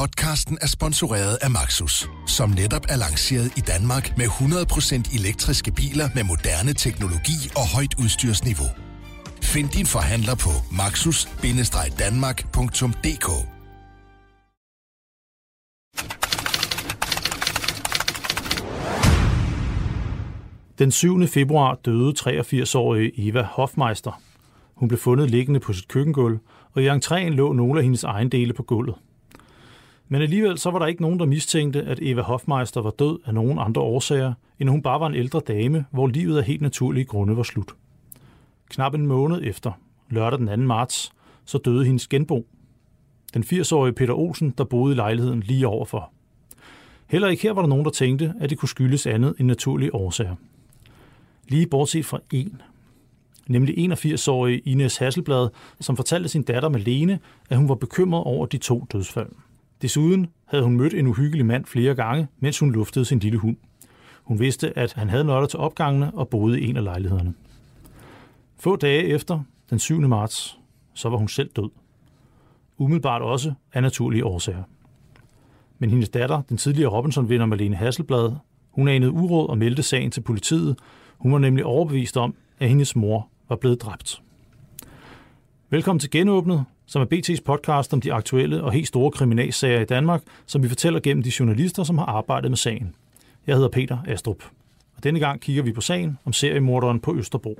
Podcasten er sponsoreret af Maxus, som netop er lanceret i Danmark med 100% elektriske biler med moderne teknologi og højt udstyrsniveau. Find din forhandler på maxus-danmark.dk Den 7. februar døde 83-årige Eva Hofmeister. Hun blev fundet liggende på sit køkkengulv, og i entréen lå nogle af hendes ejendele på gulvet. Men alligevel så var der ikke nogen, der mistænkte, at Eva Hofmeister var død af nogen andre årsager, end hun bare var en ældre dame, hvor livet af helt naturlige grunde var slut. Knap en måned efter, lørdag den 2. marts, så døde hendes genbo. Den 80-årige Peter Olsen, der boede i lejligheden lige overfor. Heller ikke her var der nogen, der tænkte, at det kunne skyldes andet end naturlige årsager. Lige bortset fra en. Nemlig 81-årige Ines Hasselblad, som fortalte sin datter Malene, at hun var bekymret over de to dødsfald. Desuden havde hun mødt en uhyggelig mand flere gange, mens hun luftede sin lille hund. Hun vidste, at han havde nøgler til opgangene og boede i en af lejlighederne. Få dage efter, den 7. marts, så var hun selv død. Umiddelbart også af naturlige årsager. Men hendes datter, den tidligere Robinson-vinder Malene Hasselblad, hun anede uråd og meldte sagen til politiet. Hun var nemlig overbevist om, at hendes mor var blevet dræbt. Velkommen til Genåbnet, som er BT's podcast om de aktuelle og helt store kriminalsager i Danmark, som vi fortæller gennem de journalister, som har arbejdet med sagen. Jeg hedder Peter Astrup, og denne gang kigger vi på sagen om seriemorderen på Østerbro.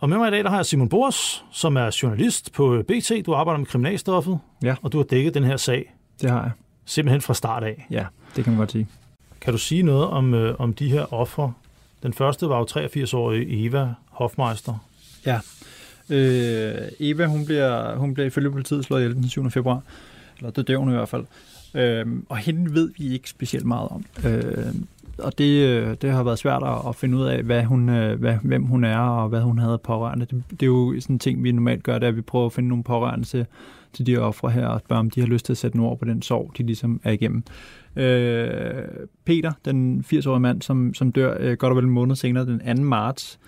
Og med mig i dag, der har jeg Simon Bors, som er journalist på BT. Du arbejder med kriminalstoffet, Ja, og du har dækket den her sag det har jeg. simpelthen fra start af. Ja, det kan man godt sige. Kan du sige noget om, øh, om de her ofre? Den første var jo 83-årige Eva Hofmeister. Ja. Øh, Eva, hun bliver, hun bliver ifølge politiet slået ihjel den 7. februar. Eller det dør hun i hvert fald. Øh, og hende ved vi ikke specielt meget om. Øh, og det, øh, det har været svært at, finde ud af, hvad hun, øh, hvad, hvem hun er, og hvad hun havde pårørende. Det, det er jo sådan en ting, vi normalt gør, det er, at vi prøver at finde nogle pårørende til, til de ofre her, og spørge, om de har lyst til at sætte nogle ord på den sorg, de ligesom er igennem. Øh, Peter, den 80-årige mand, som, som dør øh, godt og vel en måned senere, den 2. marts,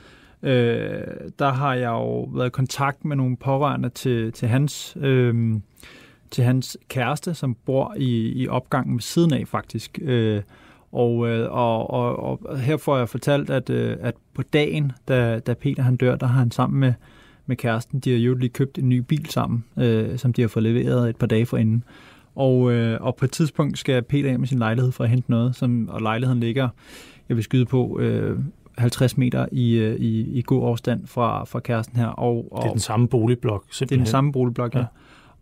øh, der har jeg jo været i kontakt med nogle pårørende til, til hans... Øh, til hans kæreste, som bor i, i opgangen ved siden af faktisk. Øh, og, øh, og, og, og her får jeg fortalt, at, øh, at på dagen, da, da Peter han dør, der har han sammen med, med kæresten, de har jo lige købt en ny bil sammen, øh, som de har fået leveret et par dage forinden. Og, øh, og på et tidspunkt skal Peter hjem med sin lejlighed for at hente noget, som, og lejligheden ligger, jeg vil skyde på, øh, 50 meter i, øh, i, i god afstand fra, fra kæresten her. Og, og Det er den samme boligblok, det er simpelthen. den samme boligblok, ja. Ja.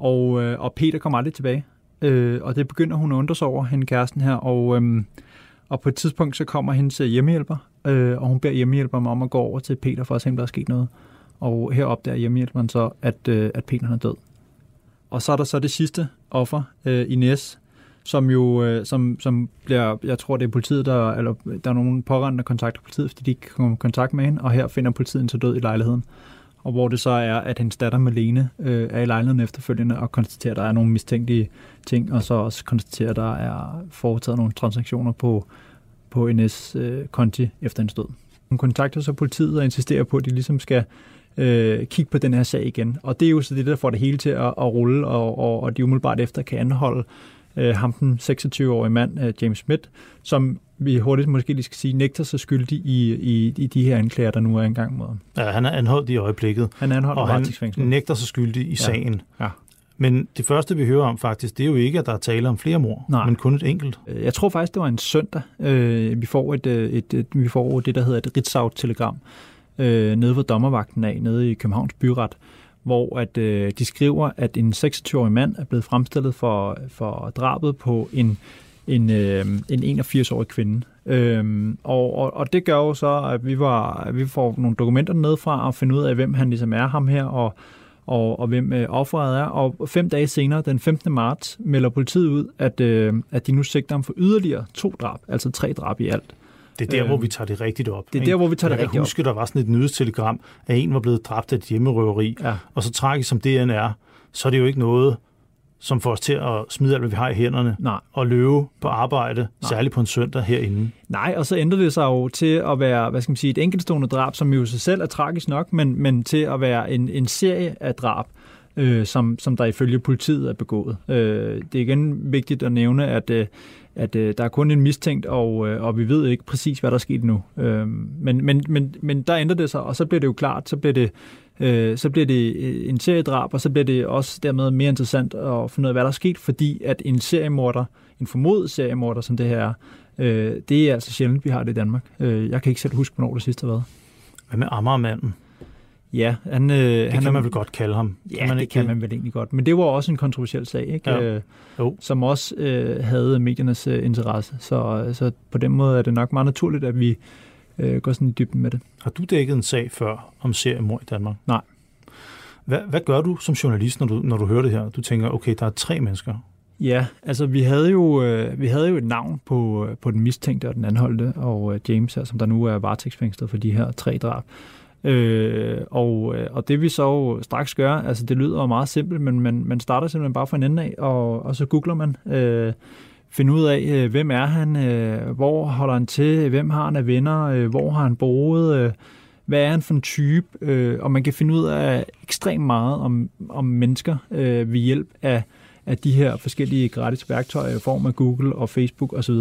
Og, øh, og Peter kommer aldrig tilbage. Øh, og det begynder hun at undre sig over, hende kæresten her. Og, øh, og på et tidspunkt, så kommer hendes øh, hjemmehjælper, øh, og hun beder hjemmehjælperen om at gå over til Peter for at se, om der er sket noget. Og her opdager hjemmehjælperen så, at, øh, at Peter er død. Og så er der så det sidste offer, øh, Ines, som jo, øh, som, som bliver, jeg tror det er politiet, der, eller der er nogen pårørende, der kontakter politiet, fordi de ikke kan komme i kontakt med hende, og her finder politiet hende så død i lejligheden. Og hvor det så er, at hendes datter Malene øh, er i lejligheden efterfølgende og konstaterer, at der er nogle mistænkelige ting, og så også konstaterer, at der er foretaget nogle transaktioner på, på Ines øh, konti efter hendes død. Hun kontakter så politiet og insisterer på, at de ligesom skal øh, kigge på den her sag igen. Og det er jo så det, der får det hele til at, at rulle, og, og, og de umiddelbart efter kan anholde øh, ham, den 26-årige mand, øh, James Smith, som vi hurtigt måske lige skal sige, nægter sig skyldig i, i, i de her anklager, der nu er engang mod ham. Ja, han er anholdt i øjeblikket, Han er anholdt og han nægter sig skyldig i sagen. Ja. Men det første, vi hører om faktisk, det er jo ikke, at der er tale om flere mor, Nej. men kun et enkelt. Øh, Jeg tror faktisk, det var en søndag. Øh, vi, får et, øh, et, et, vi får det, der hedder et Ritzau-telegram øh, nede ved dommervagten af, nede i Københavns Byret, hvor at, øh, de skriver, at en 26-årig mand er blevet fremstillet for, for drabet på en, en, øh, en 81-årig kvinde. Øhm, og, og, og det gør jo så, at vi, var, at vi får nogle dokumenter ned fra og finde ud af, hvem han ligesom er, ham her, og, og, og hvem øh, offeret er. Og fem dage senere, den 15. marts, melder politiet ud, at, øh, at de nu sigter ham for yderligere to drab, altså tre drab i alt. Det er der, Øh, hvor vi tager det rigtigt op. det er ikke? der, hvor vi tager det jeg rigtigt kan op. huske, der var sådan et nyhedstelegram, at en var blevet dræbt af et hjemmerøveri. Ja. Og så tragisk som det end er, så er det jo ikke noget, som får os til at smide alt, hvad vi har i hænderne, Nej. og løbe på arbejde, Nej. særligt på en søndag herinde. Nej, og så ændrer det sig jo til at være, hvad skal man sige, et enkeltstående drab, som jo sig selv er tragisk nok, men, men til at være en, en serie af drab, øh, som, som der ifølge politiet er begået. Øh, det er igen vigtigt at nævne, at, øh, at øh, der er kun en mistænkt, og, øh, og vi ved ikke præcis, hvad der er sket nu. Øh, men, men, men, men der ændrer det sig, og så bliver det jo klart, så bliver det øh, så bliver det øh, en seriedrab, og så bliver det også dermed mere interessant at finde ud af, hvad der er sket, fordi at en seriemorder, en formodet seriemorder, som det her er, øh, det er altså sjældent, vi har det i Danmark. Øh, jeg kan ikke selv huske, hvornår det sidste har været. Hvad med Amagermanden? Ja, han, øh, Det han kan man vel godt kalde ham? Ja, kan man det kan man vel egentlig godt. Men det var også en kontroversiel sag, ikke? Ja. Øh, Jo. som også øh, havde mediernes øh, interesse. Så, så på den måde er det nok meget naturligt, at vi øh, går sådan i dybden med det. Har du dækket en sag før om seriemord i Danmark? Nej. Hvad, hvad gør du som journalist, når du, når du hører det her? Du tænker, okay, der er tre mennesker. Ja, altså vi havde jo, øh, vi havde jo et navn på, øh, på den mistænkte og den anholdte, og øh, James her, som der nu er varetægtsfængslet for de her tre drab. Øh, og, øh, og det vi så jo straks gør, altså det lyder jo meget simpelt, men man, man starter simpelthen bare fra en ende af, og, og så googler man, øh, finder ud af, øh, hvem er han, øh, hvor holder han til, hvem har han af venner, øh, hvor har han boet, øh, hvad er han for en type, øh, og man kan finde ud af ekstremt meget om, om mennesker øh, ved hjælp af, af de her forskellige gratis værktøjer i form af Google og Facebook osv.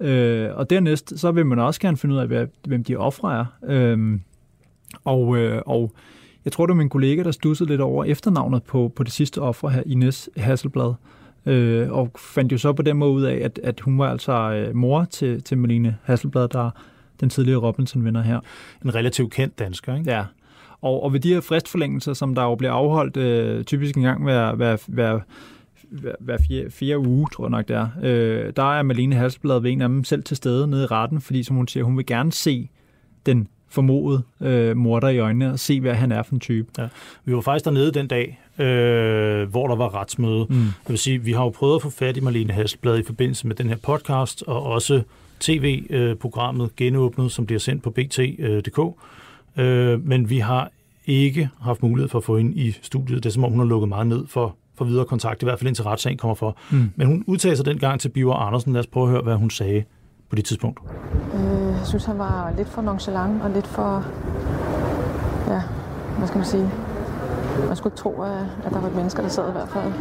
Øh, og dernæst, så vil man også gerne finde ud af, hvem de ofre er. Øh, og, øh, og jeg tror, det var min kollega, der stussede lidt over efternavnet på, på det sidste offer her, Ines Hasselblad. Øh, og fandt jo så på den måde ud af, at, at hun var altså øh, mor til, til Malene Hasselblad, der er den tidligere Robinson-vinder her. En relativt kendt dansker, ikke? Ja. Og, og ved de her fristforlængelser, som der jo bliver afholdt øh, typisk en gang hver, hver, hver, hver, hver fire, fire uge, tror jeg nok det er, øh, der er Malene Hasselblad ved en af dem selv til stede nede i retten, fordi som hun siger, hun vil gerne se den formodede øh, morder i øjnene og se, hvad han er for en type. Vi var faktisk dernede den dag, øh, hvor der var retsmøde. Mm. Det vil sige, vi har jo prøvet at få fat i Marlene Hasselblad i forbindelse med den her podcast, og også tv-programmet Genåbnet, som bliver sendt på bt.dk. Øh, men vi har ikke haft mulighed for at få hende i studiet. Det er som om, hun har lukket meget ned for, for videre kontakt, i hvert fald indtil retssagen kommer for. Mm. Men hun udtalte sig dengang til Biver Andersen. Lad os prøve at høre, hvad hun sagde på det tidspunkt. Øh, jeg synes, han var lidt for nonchalant og lidt for... Ja, hvad skal man sige? Man skulle ikke tro, at, der var et menneske, der sad i hvert fald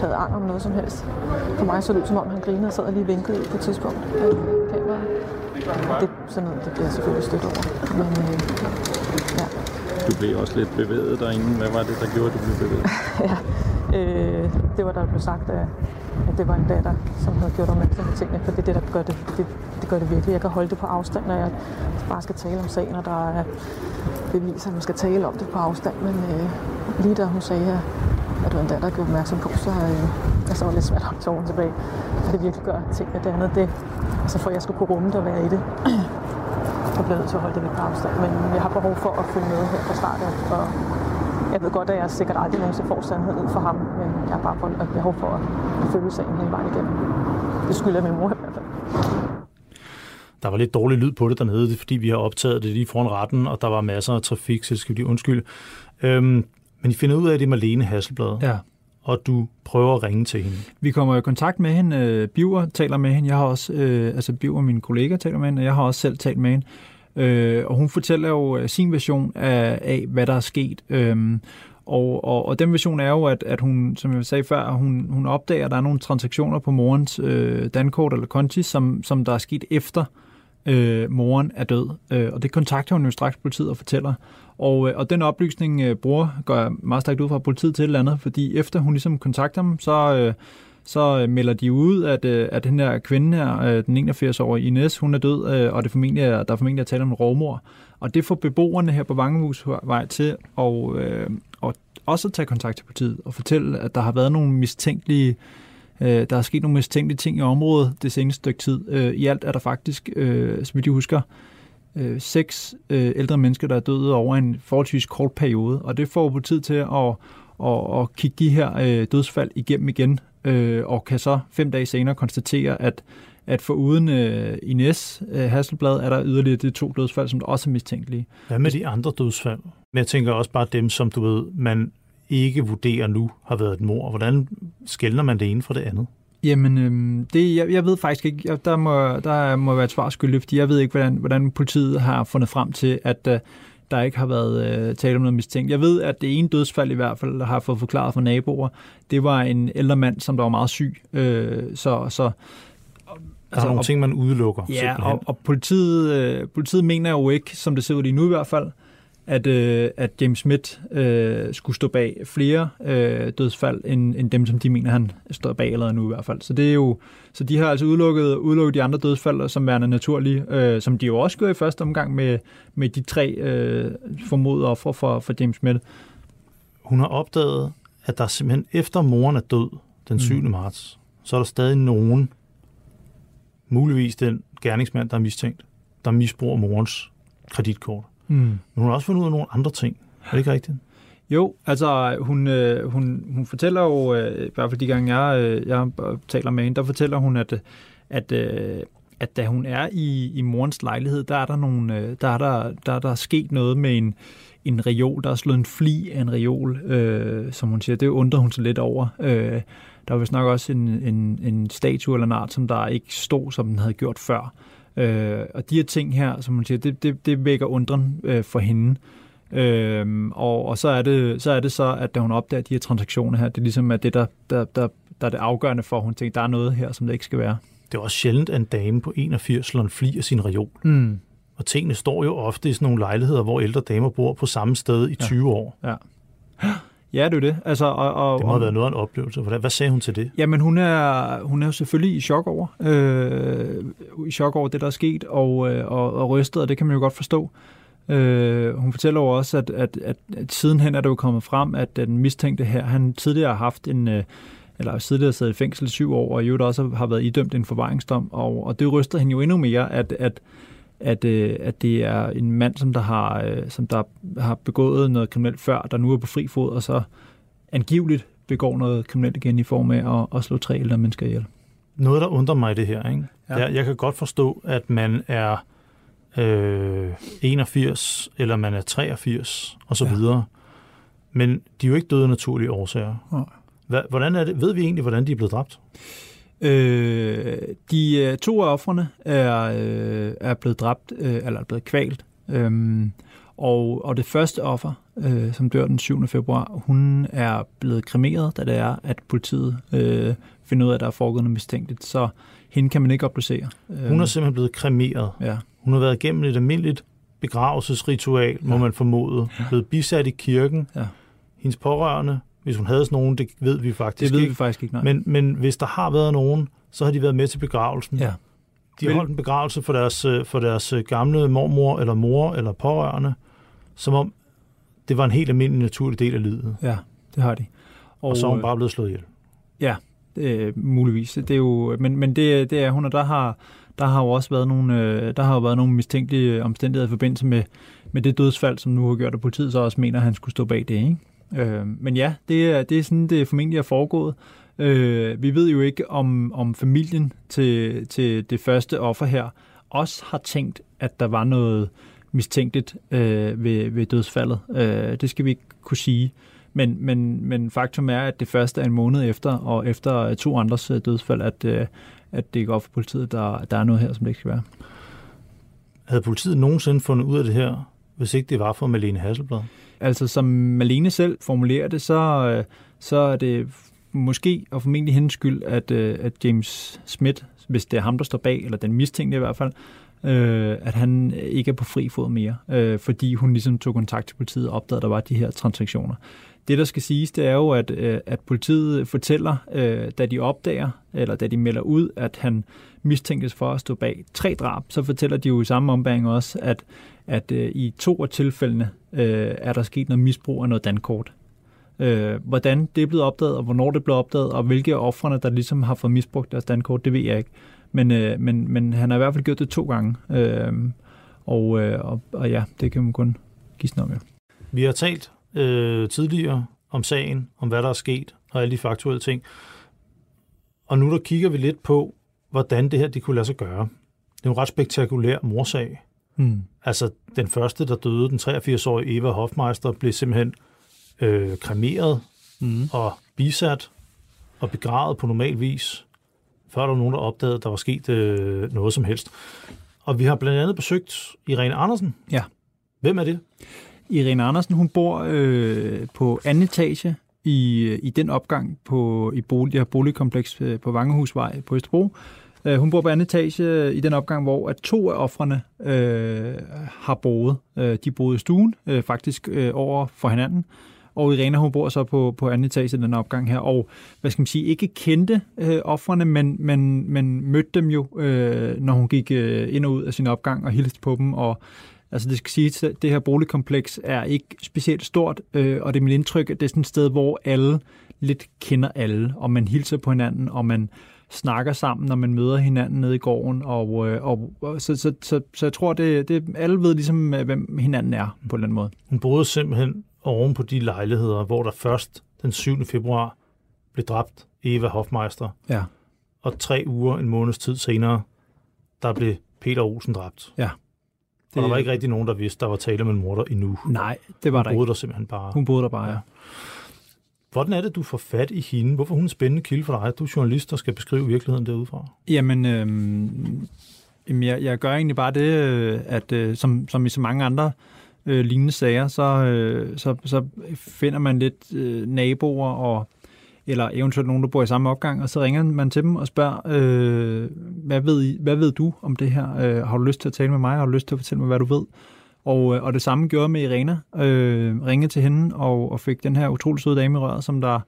havde angst om noget som helst. For mig så det ud, som om han grinede og sad og lige vinkede på et tidspunkt. Øh, kameraet. Det, sådan noget, det bliver jeg selvfølgelig stødt over. Men øh, ja, Du blev også lidt bevæget derinde. Hvad var det, der gjorde, at du blev bevæget? ja. Øh, det var der blev sagt, at, at det var en datter, som havde gjort opmærksom på tingene, for det er det, der gør det, det, det gør det virkelig. Jeg kan holde det på afstand, når jeg bare skal tale om sagen, og der er beviser, at man skal tale om det på afstand. Men øh, lige da hun sagde, at at det var en datter, der gjorde opmærksom på, så, øh, altså, var det lidt svært at holde tåren tilbage. For det virkelig gør tingene det andet. Det, altså for at jeg skulle kunne rumme det og være i det, så blev jeg nødt til at holde det lidt på afstand. Men jeg har behov for at følge med her fra start og jeg ved godt, at jeg sikkert aldrig nogensinde får sandheden ud for ham, men jeg har bare fået- behov for at følge sagen hele vejen igennem. Det skylder min mor i hvert fald. Der var lidt dårlig lyd på det dernede, det er, fordi vi har optaget det lige foran retten, og der var masser af trafik, så det skal vi lige undskylde. Øhm, men I finder ud af, at det er Marlene Hasselblad, Ja. og du prøver at ringe til hende. Vi kommer i kontakt med hende. Øh, Biver taler med hende. Jeg har også, øh, altså Biver, min kollega, taler med hende, og jeg har også selv talt med hende. Øh, og hun fortæller jo øh, sin version af, af hvad der er sket. Øh, og, og, og den version er jo, at, at hun, som jeg sagde før, hun, hun opdager, at der er nogle transaktioner på morens øh, dankort eller konti, som, som der er sket efter øh, moren er død. Øh, og det kontakter hun jo straks politiet og fortæller. Og, øh, og den oplysning øh, bruger, går jeg meget stærkt ud fra politiet til et eller andet, fordi efter hun ligesom kontakter dem, så, øh, så øh, melder de ud, at, øh, at den her kvinde her, øh, den 81-årige Ines, hun er død, øh, og det formentlig er, der er formentlig er tale om en rovmor. Og det får beboerne her på Vangehusvej til at, øh, at også tage kontakt til politiet og fortælle, at der har været nogle mistænkelige Øh, der er sket nogle mistænkelige ting i området det seneste stykke tid. Øh, I alt er der faktisk, øh, som vi husker, øh, seks øh, ældre mennesker, der er døde over en forholdsvis kort periode. Og det får politiet til at, og, og kigge de her øh, dødsfald igennem igen, øh, og kan så fem dage senere konstatere, at at for uden øh, Ines øh, Hasselblad er der yderligere de to dødsfald, som også er mistænkelige. Hvad med de andre dødsfald? Men jeg tænker også bare dem, som du ved, man ikke vurderer nu har været et mor? Hvordan skældner man det ene fra det andet? Jamen, øhm, det, jeg, jeg ved faktisk ikke. Jeg, der, må, der må være et svar skyldig, fordi jeg ved ikke, hvordan, hvordan politiet har fundet frem til, at uh, der ikke har været uh, tale om noget mistænkt. Jeg ved, at det ene dødsfald i hvert fald har fået forklaret fra naboer. Det var en ældre mand, som der var meget syg. Uh, så, så der er nogle og, ting, man udelukker. Ja, og, og politiet, øh, politiet mener jo ikke, som det ser ud lige nu i hvert fald, at, øh, at James Smith øh, skulle stå bag flere øh, dødsfald, end, end dem, som de mener, han står bag allerede nu i hvert fald. Så det er jo, så de har altså udelukket, udelukket de andre dødsfald som værende naturlige, øh, som de jo også gjorde i første omgang med, med de tre øh, formodede ofre for, for James Smith. Hun har opdaget, at der simpelthen efter moren er død den 7. Mm. marts, så er der stadig nogen, muligvis den gerningsmand, der er mistænkt, der misbruger morens kreditkort. Mm. Men hun har også fundet ud af nogle andre ting. Er det ikke rigtigt? Jo, altså hun, øh, hun, hun fortæller jo, øh, i hvert fald de gange jeg, øh, jeg taler med hende, der fortæller hun, at, at, øh, at da hun er i, i morens lejlighed, der er der, nogle, øh, der, er der, der, der er sket noget med en, en reol, der er slået en fli af en reol, øh, som hun siger. Det undrer hun sig lidt over. Øh, der var vist nok også en, en, en statue eller en art, som der ikke stod, som den havde gjort før. Øh, og de her ting her, som hun siger, det, det, det vækker undren øh, for hende. Øh, og, og så er, det, så er det så, at da hun opdager de her transaktioner her, det er ligesom at det, der, der, der, der er det afgørende for, at hun tænker, der er noget her, som det ikke skal være. Det er også sjældent, at en dame på 81 slår en fli af sin reol. Mm. Og tingene står jo ofte i sådan nogle lejligheder, hvor ældre damer bor på samme sted i 20 ja. år. Ja. Ja, det er det. Altså, og, og, det må have været noget af en oplevelse. Hvad sagde hun til det? Jamen, hun er, hun er jo selvfølgelig i chok over, øh, i chok over det, der er sket, og, øh, og, og rystet, og det kan man jo godt forstå. Øh, hun fortæller jo også, at, at, at, at sidenhen er det jo kommet frem, at den mistænkte her, han tidligere har haft en, øh, eller tidligere siddet i fængsel i syv år, og jo også har været idømt en forvaringsdom, og, og det ryster hende jo endnu mere, at, at at, øh, at det er en mand, som der har, øh, som der har begået noget kriminelt før, der nu er på fri fod, og så angiveligt begår noget kriminelt igen i form af at, at slå tre ældre mennesker ihjel. Noget, der undrer mig i det her, ikke? Ja. Jeg, jeg kan godt forstå, at man er øh, 81, eller man er 83, og så ja. videre. Men de er jo ikke døde af naturlige årsager. Ja. Hvordan er det? Ved vi egentlig, hvordan de er blevet dræbt? Øh, de øh, to af offrene er, øh, er blevet dræbt, øh, eller er blevet kvalt. Øhm, og, og det første offer, øh, som dør den 7. februar, hun er blevet kremeret, da det er, at politiet øh, finder ud af, at der er foregået noget mistænkeligt. Så hende kan man ikke obducere. Hun er simpelthen blevet kremeret. Ja. Hun har været igennem et almindeligt begravelsesritual, ja. må man formode. Ja. Blevet bisat i kirken. Ja. Hendes pårørende hvis hun havde sådan nogen, det ved vi faktisk ikke. Det ved ikke. vi faktisk ikke, nej. Men, men hvis der har været nogen, så har de været med til begravelsen. Ja. De har holdt en begravelse for deres, øh, for deres øh, gamle mormor eller mor eller pårørende, som om det var en helt almindelig naturlig del af livet. Ja, det har de. Og, og så er hun bare blevet slået ihjel. Ja, øh, muligvis. Det er jo, men men det, det er hun, og der har, der har jo også været nogle, øh, der har jo været nogle mistænkelige omstændigheder i forbindelse med, med det dødsfald, som nu har gjort, at politiet så også mener, at han skulle stå bag det. Ikke? Øh, men ja, det er, det er sådan, det formentlig er foregået. Øh, vi ved jo ikke, om, om familien til, til det første offer her også har tænkt, at der var noget mistænkeligt øh, ved, ved dødsfaldet. Øh, det skal vi ikke kunne sige. Men, men, men faktum er, at det første er en måned efter, og efter to andres øh, dødsfald, at, øh, at det går op for politiet, der, der er noget her, som det ikke skal være. Havde politiet nogensinde fundet ud af det her, hvis ikke det var for Malene Hasselblad? Altså, som Malene selv formulerer det, så, øh, så er det måske og formentlig hendes skyld, at, øh, at James Smith, hvis det er ham, der står bag, eller den mistænkte i hvert fald, øh, at han ikke er på fri fod mere, øh, fordi hun ligesom tog kontakt til politiet og opdagede, at der var de her transaktioner. Det, der skal siges, det er jo, at, øh, at politiet fortæller, øh, da de opdager, eller da de melder ud, at han mistænkes for at stå bag tre drab, så fortæller de jo i samme ombæring også, at, at øh, i to af tilfældene er der sket noget misbrug af noget dankort. Øh, hvordan det er blevet opdaget, og hvornår det blev opdaget, og hvilke af offrene, der ligesom har fået misbrugt deres dankort, det ved jeg ikke. Men, øh, men, men han har i hvert fald gjort det to gange. Øh, og, øh, og, og ja, det kan man kun gisne om, ja. Vi har talt øh, tidligere om sagen, om hvad der er sket, og alle de faktuelle ting. Og nu der kigger vi lidt på, hvordan det her de kunne lade sig gøre. Det er en ret spektakulær morsag. Hmm. Altså, den første, der døde, den 83-årige Eva Hofmeister, blev simpelthen øh, kremeret Mm. og bisat og begravet på normal vis, før der var nogen, der opdagede, at der var sket øh, noget som helst. Og vi har blandt andet besøgt Irene Andersen. Ja. Hvem er det? Irene Andersen, hun bor øh, på anden etage i, øh, i den opgang på, i bolig, det her boligkompleks øh, på Vangehusvej på Østerbro. Øh, hun bor på anden etage øh, i den opgang, hvor at to af offrene øh, har boet. Øh, de boede i stuen, øh, faktisk øh, over for hinanden. Og Irene, hun bor så på, på anden etage i den opgang her, og hvad skal man sige, ikke kendte øh, offrene, men, men, men mødte dem jo, øh, når hun gik øh, ind og ud af sin opgang og hilste på dem, og Altså det skal sige, at det her boligkompleks er ikke specielt stort, øh, og det er mit indtryk, at det er sådan et sted, hvor alle lidt kender alle, og man hilser på hinanden, og man snakker sammen, når man møder hinanden nede i gården, og, øh, og, og så, så, så, så jeg tror, det, det alle ved ligesom, øh, hvem hinanden er på en eller anden måde. Hun boede simpelthen oven på de lejligheder, hvor der først den 7. februar blev dræbt Eva Hofmeister, Ja. og tre uger, en måneds tid senere, der blev Peter Olsen dræbt. Ja. Det... Og der var ikke rigtig nogen, der vidste, der var tale om en morder endnu. Nej, det var der Hun ikke. boede der simpelthen bare. Hun boede der bare, ja. Hvordan er det, du får fat i hende? Hvorfor er hun en spændende kilde for dig? Du er journalist, der skal beskrive virkeligheden derudfra. Jamen, jamen jeg, jeg gør egentlig bare det, øh, at øh, som, som i så mange andre øh, lignende sager, så, øh, så, så finder man lidt øh, naboer og eller eventuelt nogen, der bor i samme opgang, og så ringer man til dem og spørger, øh, hvad, ved I, hvad ved du om det her? Øh, har du lyst til at tale med mig? Har du lyst til at fortælle mig, hvad du ved? Og, øh, og det samme gjorde jeg med Irena. Øh, ringede til hende og, og fik den her utrolig søde dame i røret, som der,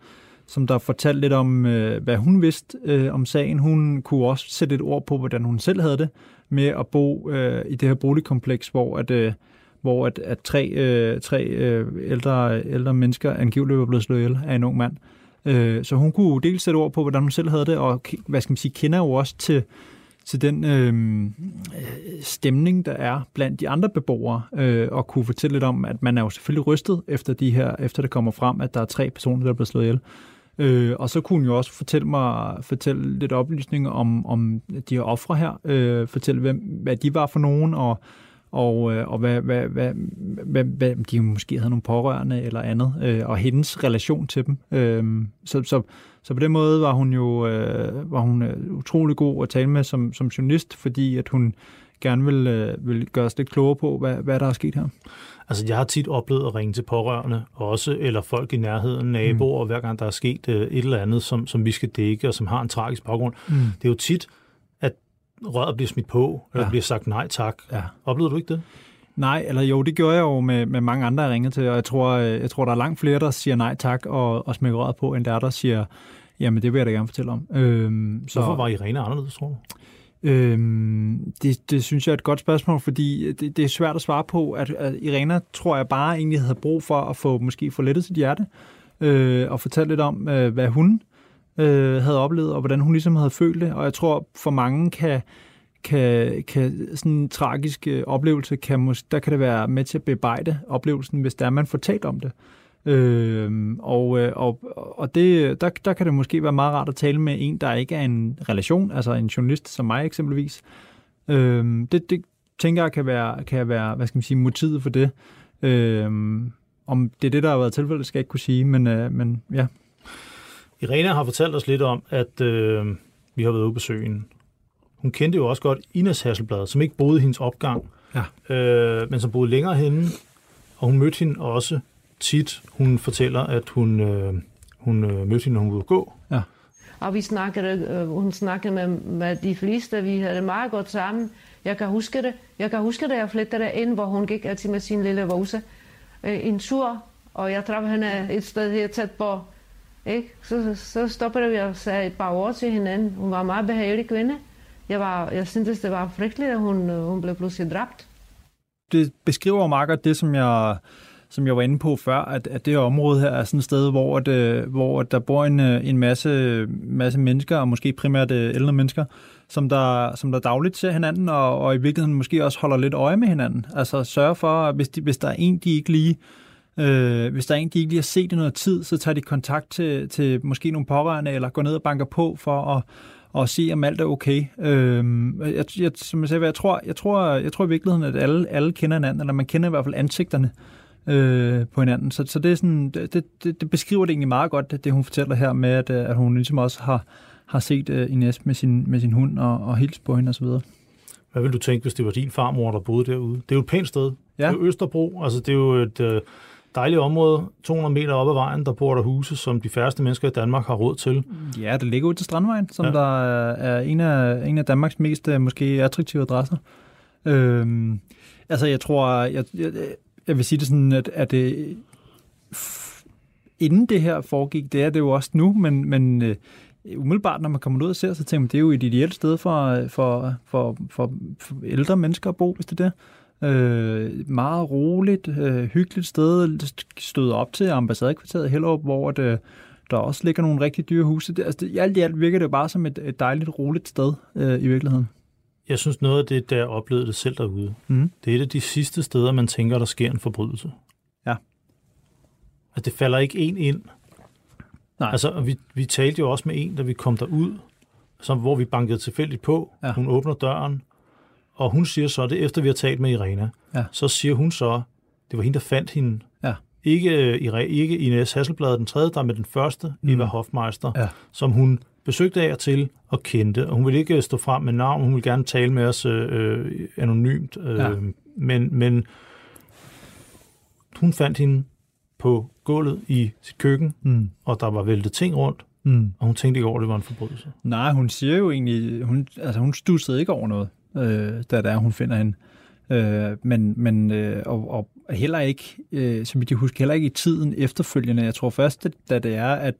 som der fortalte lidt om, øh, hvad hun vidste øh, om sagen. Hun kunne også sætte et ord på, hvordan hun selv havde det med at bo øh, i det her boligkompleks, hvor at, øh, hvor at, at tre, øh, tre øh, ældre, ældre mennesker angiveligt var blevet slået ihjel af en ung mand. Øh, Øh, så hun kunne dels sætte ord på, hvordan hun selv havde det, og hvad skal man sige, kender jo også til, til den øh, stemning, der er blandt de andre beboere, øh, og kunne fortælle lidt om, at man er jo selvfølgelig rystet efter, de her, efter det kommer frem, at der er tre personer, der er blevet slået ihjel. Øh, og så kunne hun jo også fortælle mig fortælle lidt oplysninger om, om de her ofre her, øh, fortælle, hvem, hvad de var for nogen, og, og, øh, og hvad, hvad, hvad, hvad, hvad de måske havde nogle pårørende eller andet, øh, og hendes relation til dem. Øh, så, så, så på den måde var hun jo øh, var hun øh, utrolig god at tale med som, som journalist, fordi at hun gerne vil, øh, vil gøre os lidt klogere på, hvad, hvad der er sket her. Altså, jeg har tit oplevet at ringe til pårørende også, eller folk i nærheden, naboer, mm. hver gang der er sket øh, et eller andet, som, som vi skal dække, og som har en tragisk baggrund. Mm. Det er jo tit, røret bliver smidt på, eller Ja. bliver sagt nej tak. Ja. Oplevede du ikke det? Nej, eller jo, det gjorde jeg jo med, med mange andre, jeg ringede til, og jeg tror, øh, jeg tror, der er langt flere, der siger nej tak og, og smækker røret på, end der er, der siger, jamen det vil jeg da gerne fortælle om. Øhm, Så... Hvorfor var Irene anderledes, tror du? Øhm, det, det synes jeg er et godt spørgsmål, fordi det, det er svært at svare på, at, at Irena, tror jeg bare egentlig havde brug for at få måske få lettet sit hjerte, øh, og fortælle lidt om, øh, hvad hun øh, havde oplevet, og hvordan hun ligesom havde følt det, og jeg tror for mange kan, kan, kan sådan en tragisk øh, oplevelse, kan mås- der kan det være med til at bearbejde oplevelsen, hvis der er, man får talt om det. Øh, og øh, og, og det, der, der kan det måske være meget rart at tale med en, der ikke er en relation, altså en journalist som mig eksempelvis. Øh, det, det tænker jeg kan være, kan være hvad skal man sige, motivet for det. Øh, om det er det, der har været tilfældet, skal jeg ikke kunne sige, men, øh, men ja. Irene har fortalt os lidt om, at øh, vi har været ude på søen. Hun kendte jo også godt Ines Hasselblad, som ikke boede i hendes opgang, Ja. øh, men som boede længere henne, og hun mødte hende også tit. Hun fortæller, at hun, øh, hun øh, mødte hende, når hun var ude at gå. Og vi snakkede, øh, hun snakkede med, med de fleste, vi havde det meget godt sammen. Jeg kan huske det. Jeg kan huske, da jeg flyttede ind, hvor hun gik altid med sin lille vose øh, en tur, og jeg traf hende et sted her tæt på. Ikke? Så, så stoppede vi og sagde et par ord til hinanden. Hun var en meget behagelig kvinde. Jeg, var, jeg syntes, det var frygteligt, at hun, øh, hun blev pludselig dræbt. det beskriver jo det, som jeg, som jeg var inde på før, at, at det område her er sådan et sted, hvor, at, øh, hvor at der bor en, øh, en masse, masse mennesker, og måske primært ældre mennesker, som der, som der dagligt ser hinanden, og, og i virkeligheden måske også holder lidt øje med hinanden. Altså sørge for, at hvis, de, hvis der er en, de ikke lige Øh, hvis der er en, de ikke lige har set i noget tid, så tager de kontakt til, til måske nogle pårørende, eller går ned og banker på for at, og se, om alt er okay. Øhm, jeg, jeg, som jeg sagde, jeg tror, jeg tror, jeg tror i virkeligheden, at alle, alle kender hinanden, eller man kender i hvert fald ansigterne øh, på hinanden. Så, så det, er sådan, det, det, det beskriver det egentlig meget godt, det, det hun fortæller her med, at, øh, at hun ligesom også har, har set uh, Ines med sin, med sin hund og, og hilst på hende osv. Hvad vil du tænke, hvis det var din farmor, der boede derude? Det er jo et pænt sted. Ja. Det er jo Østerbro. Altså, det er jo et øh, dejligt område, 200 meter op ad vejen, der bor der huse, som de færreste mennesker i Danmark har råd til. Ja, det ligger ud til Strandvejen, som Ja. der er en af, en af Danmarks mest øh, måske attraktive adresser. Øhm, altså, jeg tror, jeg, jeg, jeg vil sige det sådan, at, at det, f- inden det her foregik, det er det jo også nu, men, men øh, umiddelbart, når man kommer ud og ser, så tænker man, det er jo et ideelt sted for, for, for, for, for ældre mennesker at bo, hvis det er det. Øh, meget roligt, øh, hyggeligt sted, støder op til ambassadekvarteret i Hellerup, hvor det, der også ligger nogle rigtig dyre huse. Det, altså, det, i alt i alt virker det bare som et, et dejligt, roligt sted øh, i virkeligheden. Jeg synes, noget af det, der jeg oplevede det selv derude, Mm. det er et af de sidste steder, man tænker, der sker en forbrydelse. Ja. Altså, det falder ikke en ind. Nej. Altså, vi, vi talte jo også med en, da vi kom derud, som, hvor vi bankede tilfældigt på. Ja. Hun åbner døren, og hun siger så, det er efter vi har talt med Irena, Ja. så siger hun så, det var hende, der fandt hende. Ja. Ikke, øh, Ire- ikke Ines Hasselblad, den tredje, der er med den første, Mm. Eva Hofmeister, Ja. som hun besøgte af og til og kendte. Og hun ville ikke stå frem med navn, hun ville gerne tale med os øh, øh, anonymt. Øh, Ja. men, men hun fandt hende på gulvet i sit køkken, Mm. og der var væltet ting rundt, Mm. og hun tænkte ikke over, at det var en forbrydelse. Nej, hun siger jo egentlig, hun, altså hun stussede ikke over noget, øh, da det er, hun finder hende. Øh, men, men øh, og, og heller ikke, øh, som jeg husker, heller ikke i tiden efterfølgende. Jeg tror først, da det er, at,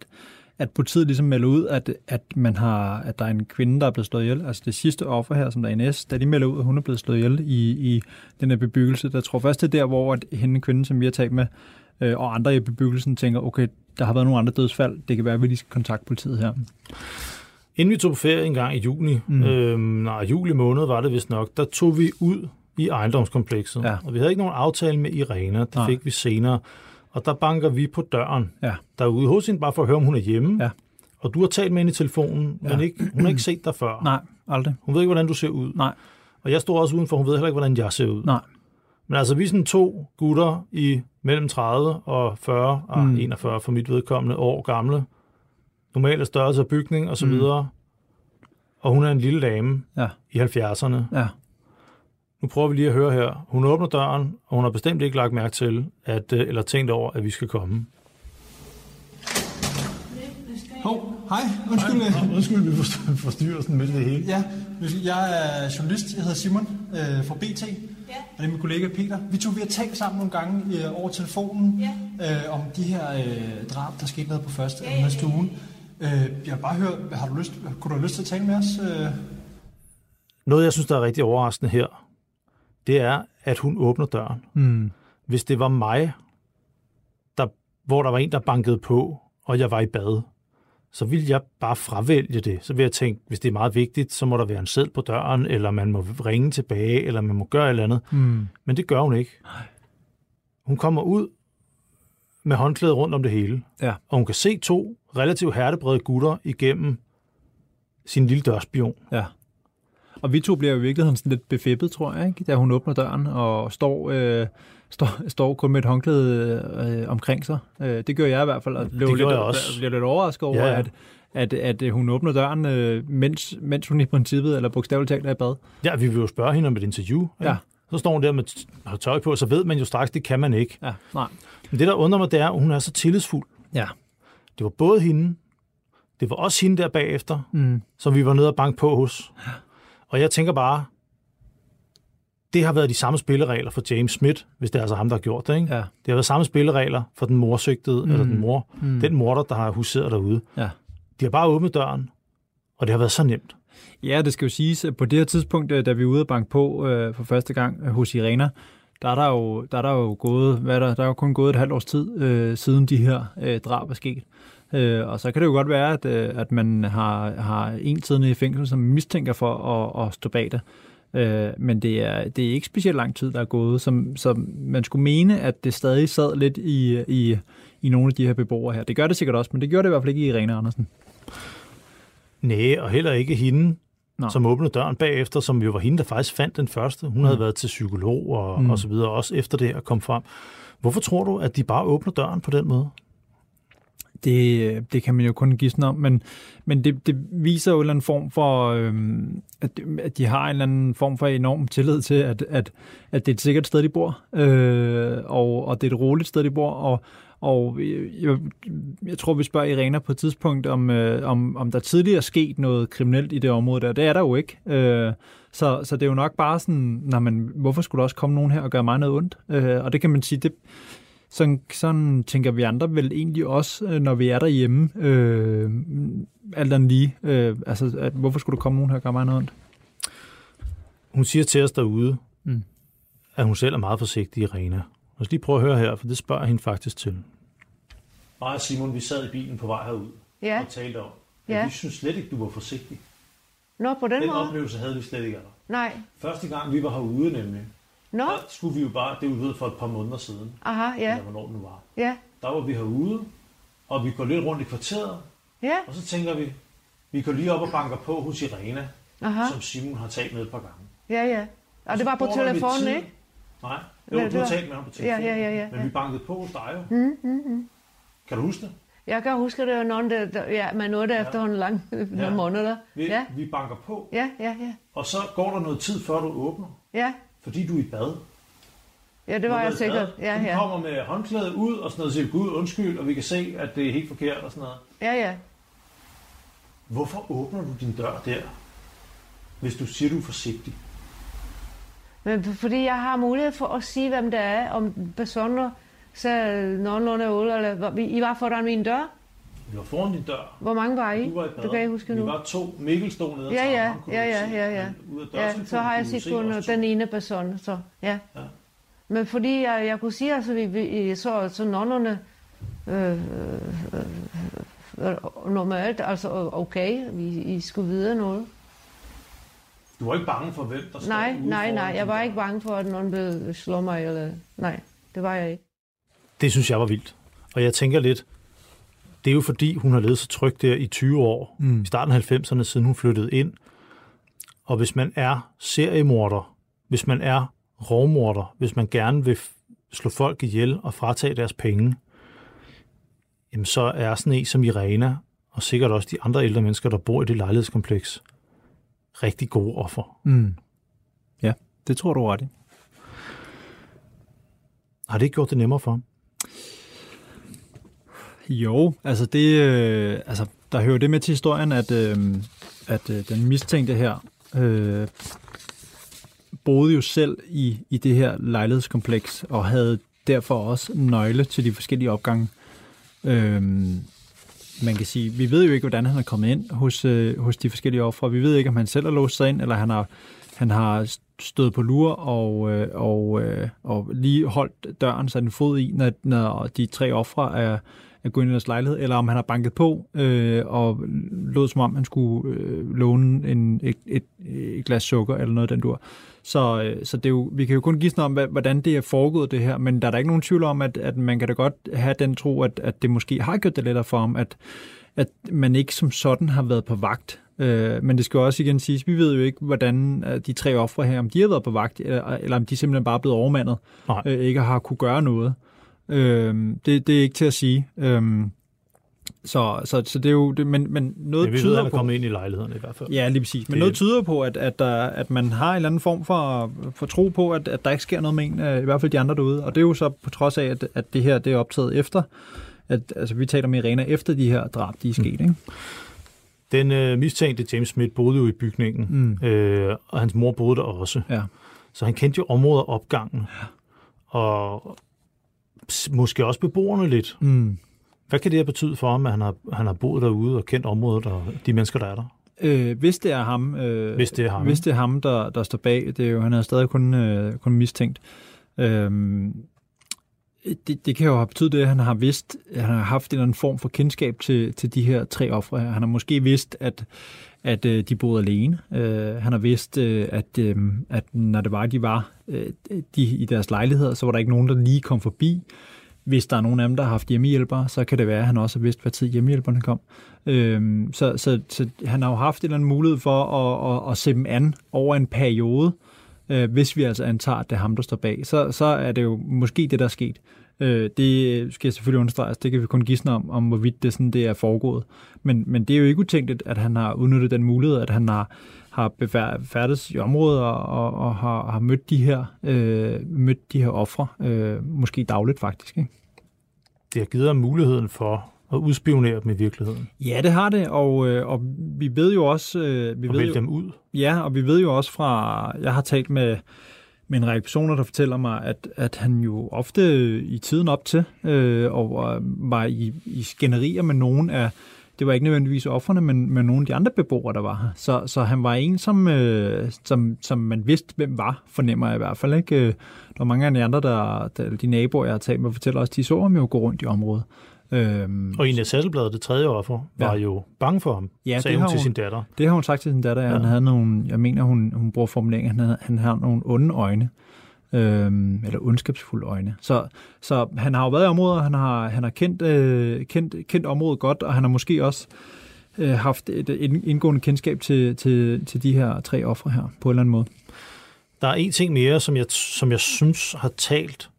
at politiet ligesom melder ud, at, at, man har, at der er en kvinde, der er blevet slået ihjel. Altså det sidste offer her, som der er Ines, da de melder ud, at hun er blevet slået ihjel i, i den her bebyggelse, der tror først, det er der, hvor at hende kvinde, som vi har talt med, øh, og andre i bebyggelsen tænker, okay, der har været nogle andre dødsfald, det kan være, at vi lige skal kontakte politiet her. Inden vi tog på ferie en gang i juni, Mm. øhm, nej, juli måned var det vist nok, der tog vi ud i ejendomskomplekset. Ja. Og vi havde ikke nogen aftale med Irena, det Nej. fik vi senere. Og der banker vi på døren Ja. derude hos hende, bare for at høre, om hun er hjemme. Ja. Og du har talt med hende i telefonen, Ja. men ikke, hun har ikke set dig før. Nej, aldrig. Hun ved ikke, hvordan du ser ud. Nej. Og jeg står også udenfor, hun ved heller ikke, hvordan jeg ser ud. Nej. Men altså, vi er sådan to gutter i mellem 30 og 40, mm. Mm. ah, 41 for mit vedkommende år gamle. Normale størrelse af bygning og så Mm. videre. Og hun er en lille dame Ja. i 70'erne. Ja. Nu prøver vi lige at høre her. Hun åbner døren, og hun har bestemt ikke lagt mærke til, at, øh, eller tænkt over, at vi skal komme. Hov, hej. Undskyld. Hej. Undskyld, vi forstyrrer sådan midt i det hele. Ja, jeg er journalist. Jeg hedder Simon øh, fra BT. Ja. Og det er min kollega Peter. Vi to vi har talt sammen nogle gange øh, over telefonen ja. øh, om de her øh, drab, der skete nede på første ja, ja, ja. næste uge. Øh, jeg vil bare høre, har du lyst, kunne du have lyst til at tale med os? Øh? Noget, jeg synes, der er rigtig overraskende her, det er, at hun åbner døren. Mm. Hvis det var mig, der, hvor der var en, der bankede på, og jeg var i bad, så ville jeg bare fravælge det. Så ville jeg tænke, hvis det er meget vigtigt, så må der være en sæd på døren, eller man må ringe tilbage, eller man må gøre et eller andet. Mm. Men det gør hun ikke. Hun kommer ud med håndklædet rundt om det hele, Ja. og hun kan se to relativt hærdebrede gutter igennem sin lille dørspion. Ja. Og vi to bliver jo i virkeligheden sådan lidt befippet, tror jeg, ikke? da hun åbner døren og står, øh, står, står kun med et håndklæde øh, omkring sig. Øh, det gør jeg i hvert fald, og blev lidt, jeg også. blev lidt overrasket over, ja. At, at, at øh, hun åbner døren, øh, mens, mens hun i princippet, eller bogstaveligt talt, er i bad. Ja, vi vil jo spørge hende om et interview. ikke? Ja. Så står hun der med tøj på, så ved man jo straks, det kan man ikke. Ja, nej. Men det, der undrer mig, det er, at hun er så tillidsfuld. Ja. Det var både hende, det var også hende der bagefter, Mm. som vi var nede og banke på hos. Og jeg tænker bare, det har været de samme spilleregler for James Smith, hvis det er altså ham, der har gjort det. Ikke? Ja. Det har været samme spilleregler for den morsøgtede, mm. eller den mor, Mm. den morder, der har huseret derude. Ja. De har bare åbnet døren, og det har været så nemt. Ja, det skal jo siges, at på det her tidspunkt, øh, da vi er ude og banke på øh, for første gang øh, hos Irena, der er der jo, der er der jo gået, hvad er der, der er jo kun gået et halvt års tid, øh, siden de her øh, drab er sket. Øh, og så kan det jo godt være, at, øh, at man har, har en siddende i fængsel, som mistænker for at, at stå bag det. Øh, men det er, det er ikke specielt lang tid, der er gået, som, som man skulle mene, at det stadig sad lidt i, i, i nogle af de her beboere her. Det gør det sikkert også, men det gjorde det i hvert fald ikke i Irene Andersen. Nej, og heller ikke hende, Nå. Som åbnede døren bagefter, som jo var hende, der faktisk fandt den første. Hun mm. havde været til psykolog og, Mm. og så videre, også efter det her kom frem. Hvorfor tror du, at de bare åbner døren på den måde? Det, det kan man jo kun gisne om, men, men det, det viser jo en eller anden form for, øhm, at, at de har en eller anden form for enorm tillid til, at, at, at det er et sikkert sted, de bor, øh, og, og det er et roligt sted, de bor, og, og jeg, jeg tror, vi spørger Irena på et tidspunkt, om, øh, om, om der tidligere er sket noget kriminelt i det område der. Det er der jo ikke. Øh, så, så det er jo nok bare sådan, når man, hvorfor skulle der også komme nogen her og gøre mig noget ondt? Øh, og det kan man sige, det, sådan, sådan tænker vi andre vel egentlig også, øh, når vi er derhjemme, øh, alt andet lige. Øh, altså, at, hvorfor skulle der komme nogen her og gøre mig noget ondt? Hun siger til os derude, mm. at hun selv er meget forsigtig, Irena. Lad os lige prøve at høre her, for det spørger hende faktisk til. Mig og Simon, vi sad i bilen på vej herud Ja. og talte om, at Ja. vi synes slet ikke, du var forsigtig. Nå, på den Den måde? oplevelse havde vi slet ikke af. Nej. Første gang, vi var herude nemlig, Nå, der skulle vi jo bare, det var for et par måneder siden, aha, ja, eller hvornår det nu var. ja, Der var vi herude, og vi går lidt rundt i kvarteret, ja, og så tænker vi, vi går lige op og banker på hos Irena, aha, som Simon har talt med et par gange. ja, ja. Og det var på telefonen, ikke? Nej, jo, du har talt med ham på telefonen. Ja, ja, ja, ja, Men ja. vi bankede på hos dig jo. Mm, mm, mm. Kan du huske det? Jeg kan huske, det var nogen, der, der ja, men noget der efterhånden lang, nogle Ja. måneder. Vi, Ja, vi banker på, ja, ja, ja, og så går der noget tid, før du åbner, ja. fordi du er i bad. Ja, det var jeg sikkert. Ja, ja. kommer med håndklædet ud og sådan noget, og siger, Gud, undskyld, og vi kan se, at det er helt forkert og sådan noget. Ja, ja. Hvorfor åbner du din dør der, hvis du siger, du er forsigtig? Men fordi jeg har mulighed for at sige, hvem det er, om personer så nogenlunde ude, eller I var foran min dør. Vi var foran din dør. Hvor mange var I? Du var i bad. Det kan jeg huske Vi nu. var to. Mikkel stod nede ad Ja, ja, ja, ja, ja, ja. ud Ja, så har jeg set kun den ene person, så ja. Ja. Men fordi jeg, jeg kunne sige, altså, vi, vi så, så nonnerne øh, øh, øh, normalt, altså okay, vi, I skulle vide noget. Du var ikke bange for, hvem der stod Nej, nej, nej, jeg var ikke bange for, at nogen ville slå mig, eller nej, det var jeg ikke. Det synes jeg var vildt. Og jeg tænker lidt, det er jo fordi, hun har levet så trygt der i 20 år. Mm. I starten af 90'erne, siden hun flyttede ind. Og hvis man er seriemorder, hvis man er rovmorder, hvis man gerne vil slå folk ihjel og fratage deres penge, jamen så er sådan en som Irena, og sikkert også de andre ældre mennesker, der bor i det lejlighedskompleks, rigtig gode offer. Mm. Ja, det tror du ret i. Har det ikke gjort det nemmere for ham? Jo, altså det, øh, altså der hører det med til historien, at, øh, at øh, den mistænkte her øh, boede jo selv i, i det her lejlighedskompleks, og havde derfor også nøgle til de forskellige opgange. Øh, man kan sige, vi ved jo ikke, hvordan han er kommet ind hos, øh, hos de forskellige ofre. Vi ved ikke, om han selv har låst sig ind, eller han har, han har stået på lur og, øh, og, øh, og lige holdt døren sat en fod i, når, når de tre ofre er, er gået ind i deres lejlighed, eller om han har banket på øh, og lod som om, han skulle øh, låne en, et, et, et glas sukker eller noget af den dur. Så, øh, så det er jo, vi kan jo kun gisne om, hvordan det er foregået det her, men der er da ikke nogen tvivl om, at, at man kan da godt have den tro, at, at det måske har gjort det lettere for ham, at, at man ikke som sådan har været på vagt. Øh, men det skal jo også igen siges, vi ved jo ikke, hvordan øh, de tre ofre her, om de har været på vagt, eller, eller om de simpelthen bare er blevet overmandet, Nej. øh, ikke har kunne gøre noget. Øh, det, det er ikke til at sige. Øh, så, så, så det er jo, det, men, men noget Men vi ved, tyder at han på... kommet ind i lejligheden i hvert fald. Ja, lige præcis. Men Det- noget tyder på, at, at, der, at man har en eller anden form for, for tro på, at, at der ikke sker noget med en, øh, i hvert fald de andre derude. Og det er jo så på trods af, at, at det her det er optaget efter, at altså, vi taler med Irena efter de her drab, de er sket. Ikke? Den øh, mistænkte James Smith boede jo i bygningen, Mm. øh, og hans mor boede der også. Ja. Så han kendte jo området opgangen, og s- måske også beboerne lidt. Mm. Hvad kan det her betyde for ham, at han har, han har boet derude og kendt området og de mennesker, der er der? Øh, hvis det er ham, øh, Hvis det er ham. hvis det er ham der, der står bag, det er jo, han er stadig kun, øh, kun mistænkt. Øhm, det, det kan jo have betydet det, at han har vidst, at han har haft en eller anden form for kendskab til, til de her tre ofre. Han har måske vidst, at, at øh, de boede alene. Øh, han har vidst, øh, at, øh, at når det var, de var øh, de, i deres lejligheder, så var der ikke nogen, der lige kom forbi. Hvis der er nogen af dem, der har haft hjemmehjælpere, så kan det være, at han også har vidst, hvad tid hjemmehjælperne kom. Øhm, så, så, så han har jo haft en eller anden mulighed for at, at, at se dem an over en periode, øh, hvis vi altså antager, at det er ham, der står bag. Så, så er det jo måske det, der er sket. Øh, det skal jeg selvfølgelig understrege, altså, det kan vi kun gisne om, om hvorvidt det, sådan, det er foregået. Men, men det er jo ikke utænkeligt, at han har udnyttet den mulighed, at han har, har færdes i området og, og, og har, har mødt de her, øh, mødt de her ofre, øh, måske dagligt faktisk. Ikke? Det har givet ham muligheden for at udspionere dem i virkeligheden. Ja, det har det, og, øh, og vi ved jo også... Øh, vi og ved jo, dem ud. Ja, og vi ved jo også fra... Jeg har talt med, med en række personer, der fortæller mig, at, at han jo ofte i tiden op til øh, og var i, i skænderier med nogen af det var ikke nødvendigvis offerne, men, men nogle af de andre beboere, der var her. Så, så han var en, som, øh, som, som man vidste, hvem var, fornemmer jeg i hvert fald. Ikke? Der var mange af de andre, der, der de naboer, jeg har talt med, fortæller også, de så ham jo gå rundt i området. Øhm, og i Sasselbladet, det tredje offer, var ja. jo bange for ham, ja, sagde det hun til hun, sin datter. Det har hun sagt til sin datter. Ja. Han havde nogle, jeg mener, hun, hun bruger formuleringen, han havde, han havde nogle onde øjne. Øhm, eller ondskabsfulde øjne. Så, så han har jo været i området, han har, han har kendt, øh, kendt, kendt området godt, og han har måske også øh, haft et indgående kendskab til, til, til de her tre ofre her, på en eller anden måde. Der er en ting mere, som jeg, som jeg synes har talt,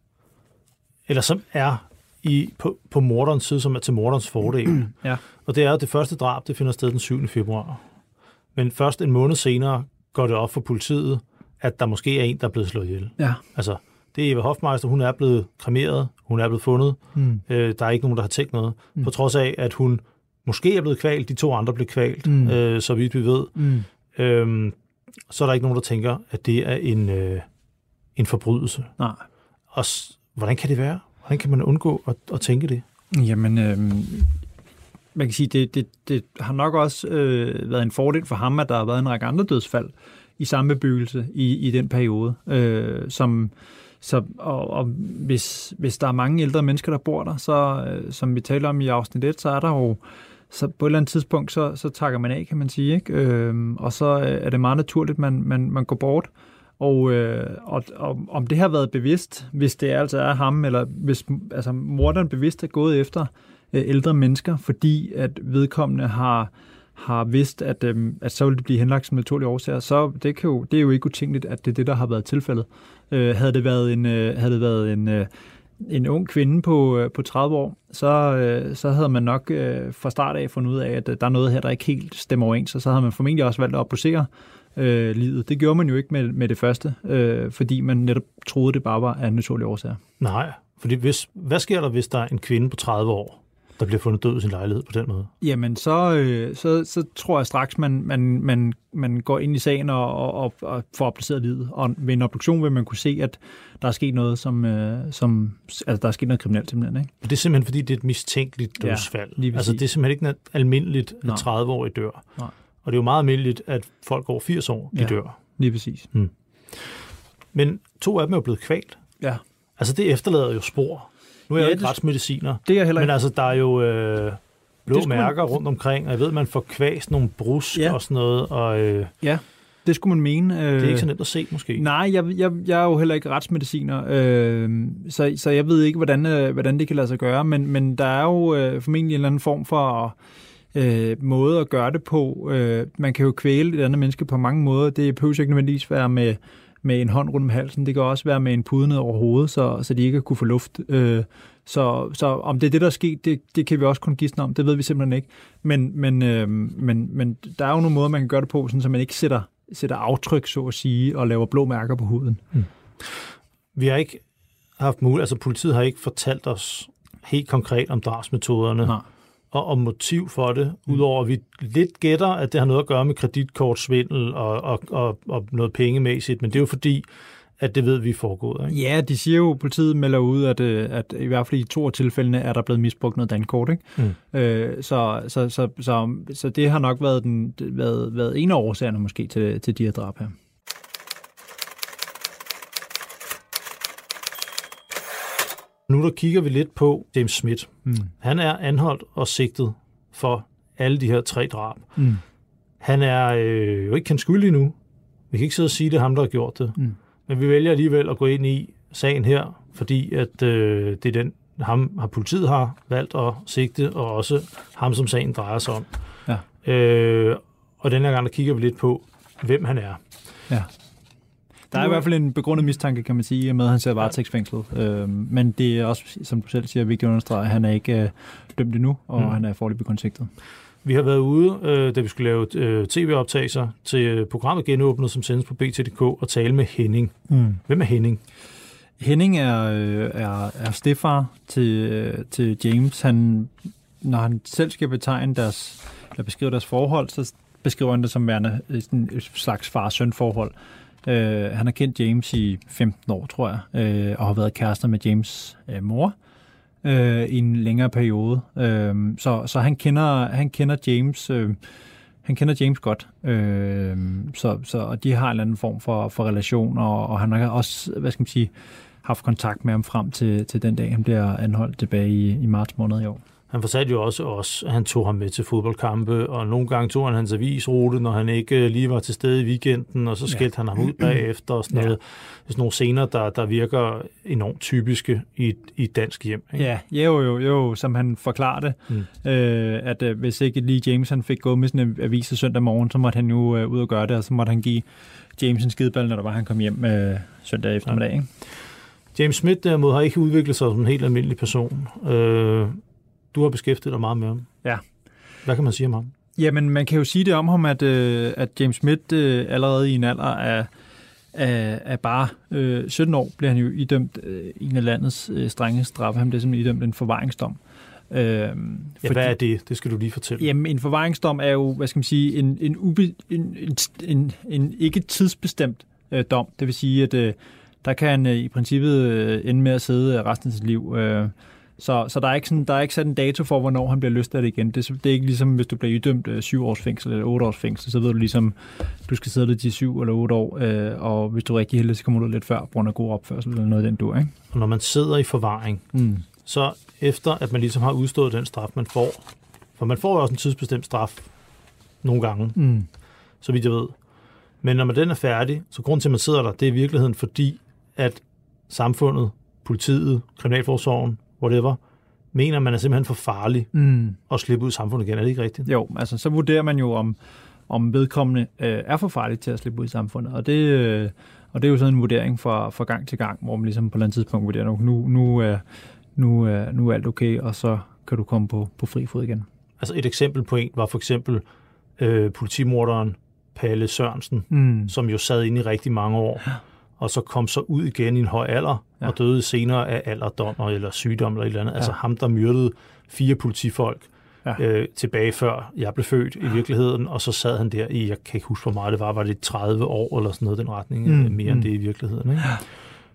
eller som er i, på, på morderens side, som er til morderens fordel. ja. Og det er, at det første drab, det finder sted den 7. februar. Men først en måned senere går det op for politiet, at der måske er en, der er blevet slået ihjel. Ja. Altså, det er Eva Hofmeister, hun er blevet kremeret, hun er blevet fundet. Mm. Øh, der er ikke nogen, der har tænkt noget. Mm. På trods af, at hun måske er blevet kvalt, de to andre blev kvalt, mm. øh, så vidt vi ved. Mm. Øhm, så er der ikke nogen, der tænker, at det er en, øh, en forbrydelse. Nej. Og hvordan kan det være? Hvordan kan man undgå at, at tænke det? Jamen, øh, man kan sige, det, det, det har nok også øh, været en fordel for ham, at der har været en række andre dødsfald i samme bebyggelse i, i den periode, øh, som så, og, og hvis, hvis der er mange ældre mennesker, der bor der, så øh, som vi taler om i afsnit 1, så er der jo så på et eller andet tidspunkt, så, så takker man af, kan man sige. Ikke? Øh, og så øh, er det meget naturligt, man, man, man går bort. Og, øh, og, og om det har været bevidst, hvis det altså er ham, eller hvis altså, morderen bevidst er gået efter øh, ældre mennesker, fordi at vedkommende har har vidst, at, øh, at så ville det blive henlagt som naturlige årsager, så det, kan jo, det er jo ikke utænkeligt, at det er det, der har været tilfældet. Øh, havde det været en, øh, havde det været en, øh, en ung kvinde på, øh, på 30 år, så, øh, så havde man nok øh, fra start af fundet ud af, at øh, der er noget her, der ikke helt stemmer overens, og så havde man formentlig også valgt at opposere øh, livet. Det gjorde man jo ikke med, med det første, øh, fordi man netop troede, det bare var af naturlige årsager. Nej, fordi hvis, hvad sker der, hvis der er en kvinde på 30 år, der bliver fundet død i sin lejlighed på den måde? Jamen, så, øh, så, så tror jeg straks, man, man, man, man går ind i sagen og, og, og får appliceret livet. Og ved en obduktion vil man kunne se, at der er sket noget, som, øh, som altså, der er sket noget kriminelt simpelthen. Ikke? Det er simpelthen, fordi det er et mistænkeligt dødsfald. Ja, altså, det er simpelthen ikke almindeligt, at 30-årige dør. Nej. Og det er jo meget almindeligt, at folk over 80 år, de ja, dør. lige præcis. Hmm. Men to af dem er jo blevet kvalt. Ja. Altså, det efterlader jo spor. Nu er jeg ja, ikke retsmediciner. Det er heller ikke. Men altså, der er jo øh, blå mærker man... rundt omkring, og jeg ved, man får kvæst nogle brusk ja. og sådan noget. Og, øh, ja, det skulle man mene. Det er ikke så nemt at se, måske. Nej, jeg, jeg, jeg er jo heller ikke retsmediciner, øh, så, så jeg ved ikke, hvordan, øh, hvordan det kan lade sig gøre, men, men der er jo øh, formentlig en eller anden form for øh, måde at gøre det på. Øh, man kan jo kvæle et andet menneske på mange måder. Det behøver ikke nødvendigvis være med med en hånd rundt om halsen. Det kan også være med en pude ned over hovedet, så, så de ikke kunne få luft. Øh, så, så om det er det, der er sket, det, det kan vi også kun gisne om. Det ved vi simpelthen ikke. Men, men, øh, men, men der er jo nogle måder, man kan gøre det på, sådan, så man ikke sætter, sætter aftryk, så at sige, og laver blå mærker på huden. Hmm. Vi har ikke haft mulighed, altså politiet har ikke fortalt os helt konkret om drabsmetoderne. Nej og, og motiv for det, mm. udover at vi lidt gætter, at det har noget at gøre med kreditkortsvindel og, og, og, og noget pengemæssigt, men det er jo fordi, at det ved vi foregået. Ikke? Ja, de siger jo, at politiet melder ud, at, øh, at i hvert fald i to af tilfældene er der blevet misbrugt noget dankort. Ikke? Mm. Øh, så, så, så, så, så det har nok været, den, været, været en af årsagerne måske til, til de her drab her. Nu der kigger vi lidt på James Smith. Mm. Han er anholdt og sigtet for alle de her tre drab. Mm. Han er øh, jo ikke kendt skyldig nu. Vi kan ikke sidde og sige, at det er ham, der har gjort det. Mm. Men vi vælger alligevel at gå ind i sagen her, fordi at øh, det er den, ham har politiet har valgt at sigte, og også ham, som sagen drejer sig om. Ja. Øh, og denne gang der kigger vi lidt på, hvem han er. Ja. Der er i hvert fald en begrundet mistanke, kan man sige, med at han ser varetægtsfængslet. Øh, men det er også, som du selv siger, vigtigt at understrege, at han er ikke øh, dømt endnu, og mm. han er forløbig konsigtet. Vi har været ude, øh, da vi skulle lave øh, tv-optagelser til øh, programmet Genåbnet, som sendes på BTDK, og tale med Henning. Mm. Hvem er Henning? Henning er, øh, er, er stefar til, øh, til James. Han, når han selv skal betegne deres, eller beskrive deres forhold, så beskriver han det som værende sådan et slags far-søn forhold. Øh, han har kendt James i 15 år, tror jeg, øh, og har været kærester med James øh, mor øh, i en længere periode. Øh, så så han, kender, han kender James... Øh, han kender James godt, øh, så, så, og de har en eller anden form for, for relation, og, og han har også, hvad skal man sige, haft kontakt med ham frem til, til den dag, han bliver anholdt tilbage i, i marts måned i år. Han fortalte jo også os, at han tog ham med til fodboldkampe, og nogle gange tog han hans avisrute, når han ikke øh, lige var til stede i weekenden, og så skældte ja. han ham ud bagefter og sådan ja. noget. Sådan nogle scener, der, der virker enormt typiske i, i et dansk hjem. Ikke? Ja, jo, jo, jo, som han forklarede, mm. øh, at øh, hvis ikke lige James han fik gået med sådan en avis søndag morgen, så måtte han jo øh, ud og gøre det, og så måtte han give James en skideball, når der var, han kom hjem øh, søndag eftermiddag. Ja. Ikke? James Smith derimod har ikke udviklet sig som en helt almindelig person. Øh, du har beskæftiget dig meget med ham. Ja. Hvad kan man sige om ham? Jamen, man kan jo sige det om ham, at, øh, at James Smith øh, allerede i en alder af, af, af bare øh, 17 år bliver han jo idømt øh, en af landets øh, strenge straffe. Han bliver simpelthen idømt en forvaringsdom. Øh, ja, fordi, hvad er det? Det skal du lige fortælle. Jamen, en forvaringsdom er jo, hvad skal man sige, en, en, ube, en, en, en, en ikke tidsbestemt øh, dom. Det vil sige, at øh, der kan han øh, i princippet øh, ende med at sidde resten af sit liv. Øh, så, så der, er ikke sådan, der er ikke sat en dato for, hvornår han bliver det igen. Det, det er ikke ligesom, hvis du bliver idømt øh, syv års fængsel eller otte års fængsel, så ved du ligesom, du skal sidde der til syv eller otte år, øh, og hvis du er rigtig heldig, så kommer du lidt før, på grund af god opførsel eller noget den du, ikke? Og når man sidder i forvaring, mm. så efter at man ligesom har udstået den straf, man får, for man får jo også en tidsbestemt straf nogle gange, mm. så vidt jeg ved. Men når man den er færdig, så grund til, at man sidder der, det er i virkeligheden fordi, at samfundet, politiet, kriminalforsorgen, whatever, mener, man er simpelthen for farlig mm. at slippe ud i samfundet igen. Er det ikke rigtigt? Jo, altså så vurderer man jo, om, om vedkommende øh, er for farlig til at slippe ud i samfundet. Og det, øh, og det er jo sådan en vurdering fra, fra gang til gang, hvor man ligesom på et eller andet tidspunkt vurderer, nu, nu, er, nu, er, nu er alt okay, og så kan du komme på, på fri fod igen. Altså et eksempel på en var for eksempel øh, politimorderen Palle Sørensen, mm. som jo sad inde i rigtig mange år. Og så kom så ud igen i en høj alder, ja. og døde senere af alderdom eller sygdom eller et eller andet. Altså, ja. Altså ham, der myrdede fire politifolk ja. øh, tilbage før jeg blev født ja. i virkeligheden, og så sad han der i, jeg kan ikke huske, hvor meget det var, var det 30 år eller sådan noget, den retning, mm. Øh, mere mm. end det i virkeligheden. Ikke? Ja.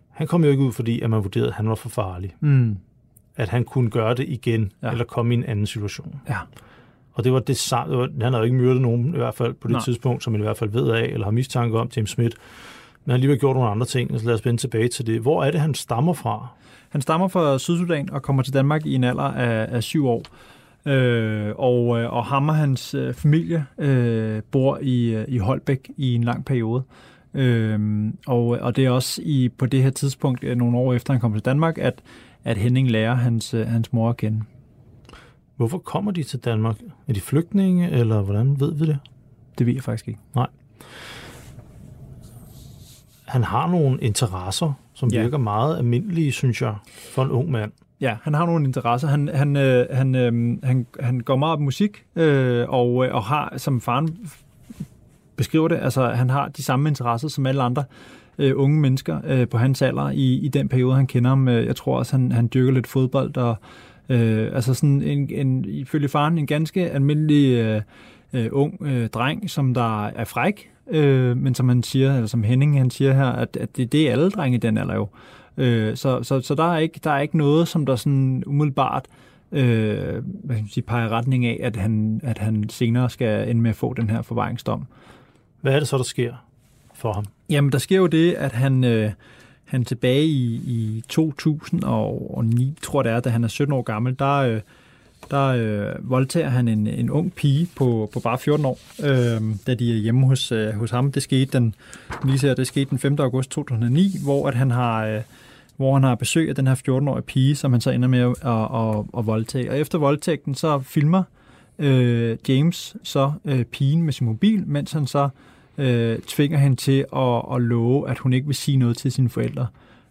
Han kom jo ikke ud, fordi at man vurderede, at han var for farlig. Mm. At han kunne gøre det igen, ja. eller komme i en anden situation. Ja. Og det var det samme, han havde jo ikke myrdet nogen, i hvert fald på det Nej. tidspunkt, som man i hvert fald ved af, eller har mistanke om, James Smith. Men han alligevel gjort nogle andre ting, så lad os vende tilbage til det. Hvor er det, han stammer fra? Han stammer fra Sydsudan og kommer til Danmark i en alder af, af syv år. Øh, og, øh, og ham og hans øh, familie øh, bor i, øh, i Holbæk i en lang periode. Øh, og, og det er også i, på det her tidspunkt, øh, nogle år efter han kommer til Danmark, at, at Henning lærer hans, hans mor at kende. Hvorfor kommer de til Danmark? Er de flygtninge, eller hvordan ved vi det? Det ved jeg faktisk ikke. Nej han har nogle interesser, som ja. virker meget almindelige, synes jeg, for en ung mand. Ja, han har nogle interesser. Han, han, øh, han, øh, han, han går meget op i musik, øh, og, øh, og har, som faren beskriver det, altså han har de samme interesser som alle andre øh, unge mennesker øh, på hans alder i, i den periode, han kender ham. Jeg tror også, han, han dyrker lidt fodbold, og øh, altså sådan en, en, ifølge faren en ganske almindelig øh, øh, ung øh, dreng, som der er fræk, øh, men som han siger, eller som Henning han siger her, at, at det, det er alle drenge i den alder jo. Øh, så så, så der, er ikke, der er ikke noget, som der sådan umiddelbart øh, hvad kan man sige, peger retning af, at han, at han senere skal ende med at få den her forvaringsdom. Hvad er det så, der sker for ham? Jamen, der sker jo det, at han, øh, han tilbage i, i 2009, tror det er, da han er 17 år gammel, der, øh, der øh, voldtager han en, en ung pige på, på bare 14 år, øh, da de er hjemme hos, øh, hos ham. Det skete, den, lige ser, det skete den 5. august 2009, hvor at han har... Øh, hvor han har besøg af den her 14-årige pige, som han så ender med at, at, at, at voldtage. Og efter voldtægten, så filmer øh, James så øh, pigen med sin mobil, mens han så øh, tvinger hende til at, at love, at hun ikke vil sige noget til sine forældre.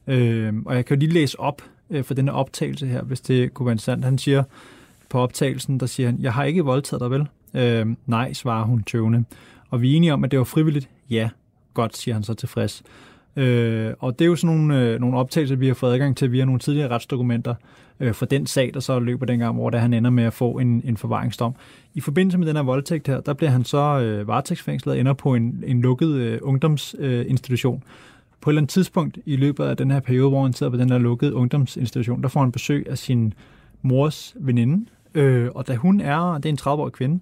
Øh, og jeg kan jo lige læse op øh, for denne optagelse her, hvis det kunne være interessant. Han siger på optagelsen, der siger han, jeg har ikke voldtaget dig vel? Øh, nej, svarer hun tøvende. Og vi er enige om, at det var frivilligt? Ja, godt, siger han så tilfreds. Øh, og det er jo sådan nogle, øh, nogle optagelser, vi har fået adgang til via nogle tidligere retsdokumenter øh, for den sag, der så løber dengang, hvor der han ender med at få en, en forvaringsdom. I forbindelse med den her voldtægt her, der bliver han så øh, varetægtsfængslet og ender på en, en lukket øh, ungdomsinstitution. Øh, på et eller andet tidspunkt i løbet af den her periode, hvor han sidder på den her lukkede ungdomsinstitution, der får han besøg af sin mors veninde, øh, og da hun er, det er en 30-årig kvinde,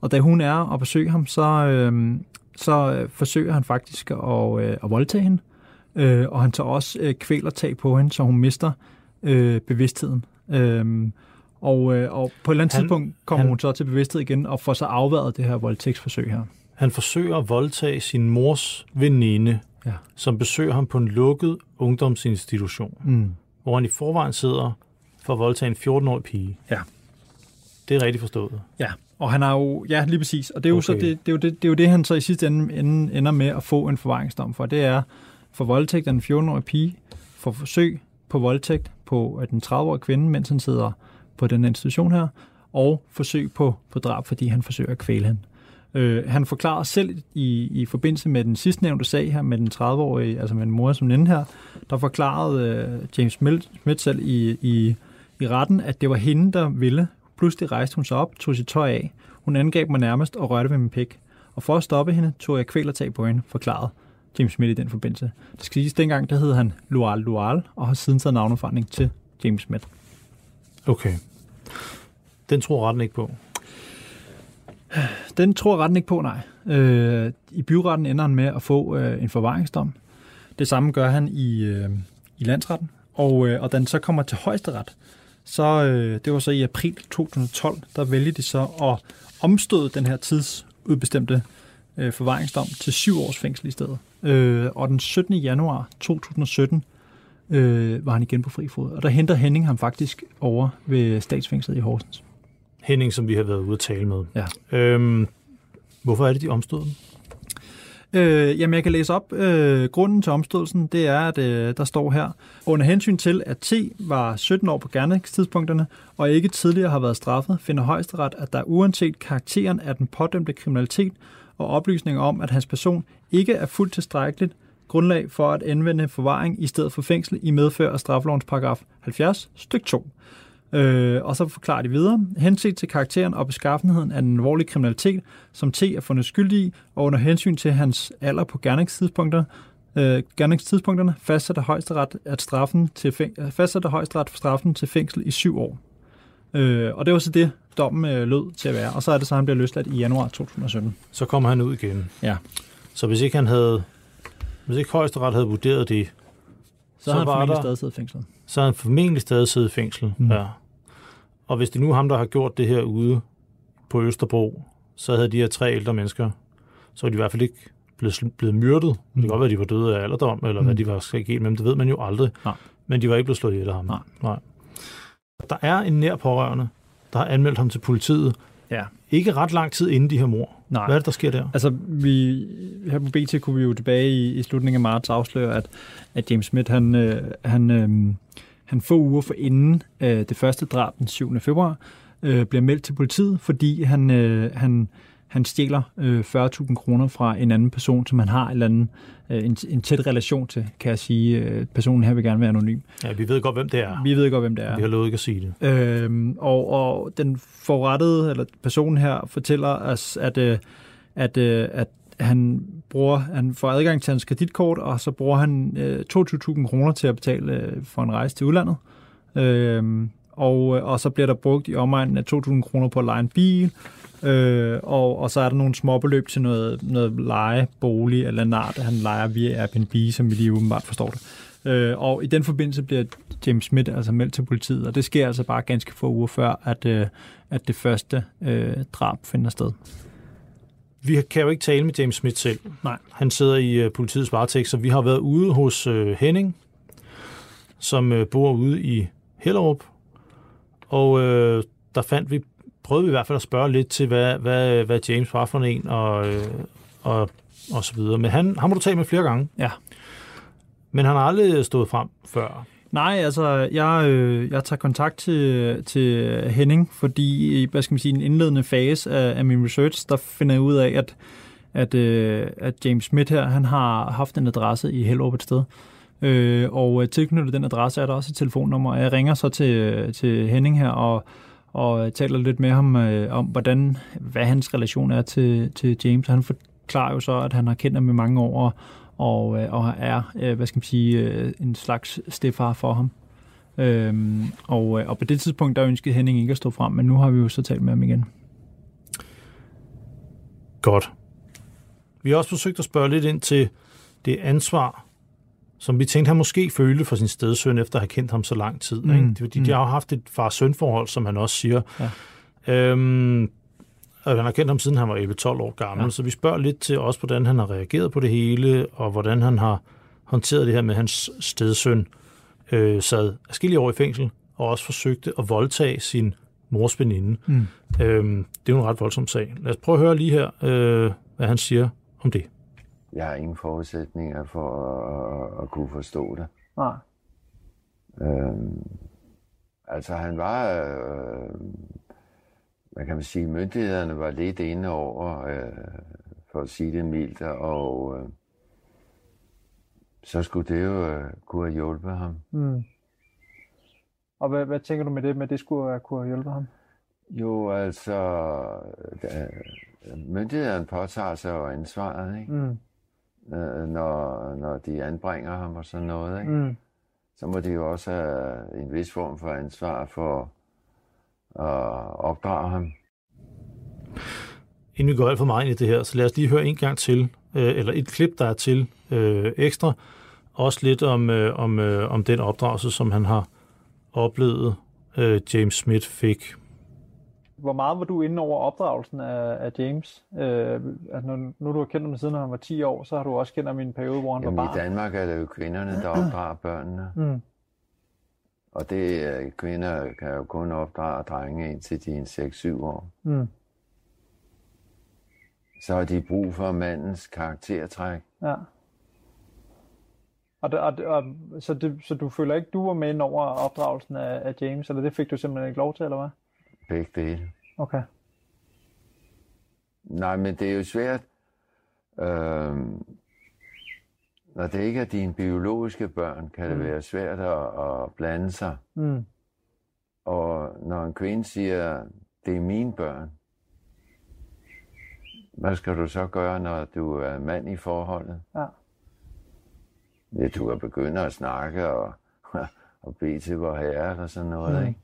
og da hun er og besøger ham, så, øh, så øh, forsøger han faktisk at, øh, at voldtage hende, øh, og han tager også øh, kvælertag på hende, så hun mister øh, bevidstheden. Øh, og, øh, og på et eller andet han, tidspunkt kommer han, hun så til bevidsthed igen og får så afværet det her voldtægtsforsøg her. Han forsøger at voldtage sin mors veninde, ja. som besøger ham på en lukket ungdomsinstitution, mm. hvor han i forvejen sidder for at voldtage en 14-årig pige. Ja. Det er rigtigt forstået. Ja, og han har jo, ja, lige præcis. Og det er jo, okay. så det, det, er jo det, det, er jo det, han så i sidste ende, ende ender med at få en forvaringsdom for. Det er for voldtægt af en 14-årig pige, for forsøg på voldtægt på den 30-årige kvinde, mens han sidder på den institution her, og forsøg på, på drab, fordi han forsøger at kvæle hende. Øh, han forklarer selv i, i forbindelse med den sidste nævnte sag her, med den 30-årige, altså med en mor som den her, der forklarede øh, James Smith selv i, i, i retten, at det var hende, der ville. Pludselig rejste hun sig op, tog sit tøj af. Hun angreb mig nærmest og rørte ved min pik. Og for at stoppe hende, tog jeg kvælertag på hende, forklarede James Smith i den forbindelse. Det skal siges, dengang der hed han Lual Lual, og har siden taget navneforandring til James Smith. Okay. Den tror retten ikke på. Den tror retten ikke på, nej. Øh, I byretten ender han med at få øh, en forvaringsdom. Det samme gør han i, øh, i landsretten. Og, øh, og den så kommer til højesteret, så øh, det var så i april 2012, der vælger de så at omstøde den her tidsudbestemte øh, forvaringsdom til syv års fængsel i stedet. Øh, og den 17. januar 2017 øh, var han igen på fri fod. Og der henter Henning ham faktisk over ved statsfængslet i Horsens. Henning, som vi har været ude at tale med. Ja. Øhm, hvorfor er det, de omstod den? Øh, jamen, jeg kan læse op. Øh, grunden til omstødelsen, det er, at øh, der står her, under hensyn til, at T var 17 år på gerningstidspunkterne, og ikke tidligere har været straffet, finder højesteret, at der uanset karakteren af den pådømte kriminalitet og oplysninger om, at hans person ikke er fuldt tilstrækkeligt grundlag for at anvende forvaring i stedet for fængsel i medfør af straffelovens paragraf 70, styk 2. Øh, og så forklarer de videre. Henset til karakteren og beskaffenheden af den alvorlige kriminalitet, som T er fundet skyldig i, og under hensyn til hans alder på gerningstidspunkter, øh, gerningstidspunkterne fastsætter højesteret, at straffen til fæng- fastsætter højesteret straffen til fængsel i syv år. Øh, og det var så det, dommen øh, lød til at være. Og så er det så, at han bliver løsladt i januar 2017. Så kommer han ud igen. Ja. Så hvis ikke han havde, hvis ikke højesteret havde vurderet det, så, så har han formentlig der, stadig siddet i fængsel. Så har han formentlig stadig siddet i fængsel, mm. ja. Og hvis det nu er ham, der har gjort det her ude på Østerbro, så havde de her tre ældre mennesker, så var de i hvert fald ikke blevet, blevet myrdet. Mm. Det kan mm. godt være, at de var døde af alderdom, eller mm. hvad de var sket med dem. Det ved man jo aldrig. Nej. Men de var ikke blevet slået ihjel af ham. Nej. Nej. Der er en nær pårørende, der har anmeldt ham til politiet. Ja. Ikke ret lang tid inden de her mor. Nej. Hvad er det, der sker der? Altså, vi, her på BT kunne vi jo tilbage i, i slutningen af marts afsløre, at, at James Smith, han, øh, han, øh, han få uger for inden øh, det første drab den 7. februar, øh, bliver meldt til politiet, fordi han, øh, han, han stjæler øh, 40.000 kroner fra en anden person, som han har en, eller anden, øh, en, en tæt relation til, kan jeg sige. Øh, personen her vil gerne være anonym. Ja, vi ved godt, hvem det er. Vi ved godt, hvem det er. Vi har lovet ikke at sige det. Øh, og, og den forrettede, eller personen her, fortæller os, at, øh, at, øh, at han bruger, han får adgang til hans kreditkort, og så bruger han øh, 22.000 kroner til at betale øh, for en rejse til udlandet. Øhm, øh, og, og så bliver der brugt i omegnen af 2.000 kroner på at lege en bil, øh, og, og så er der nogle små beløb til noget, noget leje, bolig eller nart, han leger via Airbnb, som vi lige åbenbart forstår det. Øh, og i den forbindelse bliver James Smith altså meldt til politiet, og det sker altså bare ganske få uger før, at, øh, at det første øh, drab finder sted. Vi kan jo ikke tale med James Smith selv. Nej. Han sidder i uh, politiets varetægt, så vi har været ude hos uh, Henning, som uh, bor ude i Hellerup. Og uh, der fandt vi, prøvede vi i hvert fald at spørge lidt til, hvad, hvad, hvad James var for en, og, uh, og og så videre. Men han, han må du tale med flere gange. Ja. Men han har aldrig stået frem før. Nej, altså, jeg, øh, jeg tager kontakt til, til Henning, fordi i, hvad skal man sige, en indledende fase af, af min research, der finder jeg ud af, at, at, øh, at James Smith her, han har haft en adresse i Hellerup et sted. Øh, og øh, tilknyttet den adresse er der også et telefonnummer. Jeg ringer så til, til Henning her og, og taler lidt med ham øh, om, hvordan, hvad hans relation er til, til James. Han forklarer jo så, at han har kendt ham i mange år, og, og, øh, og er, øh, hvad skal man sige, øh, en slags stefar for ham. Øhm, og, og på det tidspunkt, der ønskede Henning ikke at stå frem, men nu har vi jo så talt med ham igen. Godt. Vi har også forsøgt at spørge lidt ind til det ansvar, som vi tænkte, han måske følte for sin stedsøn, efter at have kendt ham så lang tid. Mm. Ikke? Det er fordi, mm. de har jo haft et far-søn-forhold, som han også siger. Ja. Øhm, og han har kendt ham siden han var 11-12 år gammel, ja. så vi spørger lidt til også, hvordan han har reageret på det hele, og hvordan han har håndteret det her med hans stedsøn, øh, sad afskillige år i fængsel, og også forsøgte at voldtage sin mors veninde. Mm. Øhm, det er jo en ret voldsom sag. Lad os prøve at høre lige her, øh, hvad han siger om det. Jeg har ingen forudsætninger for at, at kunne forstå det. Nej. Øhm, altså han var, øh, hvad kan man sige, myndighederne var lidt inde over, øh, for at sige det mildt, og øh, så skulle det jo øh, kunne have hjulpet ham. Mm. Og hvad, hvad tænker du med det, med det skulle have kunne have hjulpet ham? Jo, altså, da, myndighederne påtager sig jo ansvaret, ikke? Mm. Når, når de anbringer ham og sådan noget, ikke? Mm. Så må de jo også have en vis form for ansvar for at opdrage ham. Inden vi går alt for meget ind i det her, så lad os lige høre en gang til, øh, eller et klip, der er til øh, ekstra, også lidt om, øh, om, øh, om den opdragelse, som han har oplevet, øh, James Smith fik. Hvor meget var du inde over opdragelsen af, af James? Øh, altså nu, nu du har kendt ham siden han var 10 år, så har du også kendt ham i en periode, hvor han Jamen, var barn. i Danmark er det jo kvinderne, der opdrager børnene. Mm. Og det kvinder kan jo kun opdrage drenge indtil de er 6-7 år. Mm. Så har de brug for mandens karaktertræk. Ja. Og, det, og, det, og så, det, så du føler ikke, du var med ind over opdragelsen af, af James, eller det fik du simpelthen ikke lov til, eller hvad? Begge dele. Okay. Nej, men det er jo svært, øh, når det ikke er dine biologiske børn, kan det mm. være svært at, at blande sig. Mm. Og når en kvinde siger, det er mine børn, hvad skal du så gøre, når du er mand i forholdet? Ja. Ja, du kan begynde at snakke og, og bede til vor herre eller sådan noget, Mm. ikke?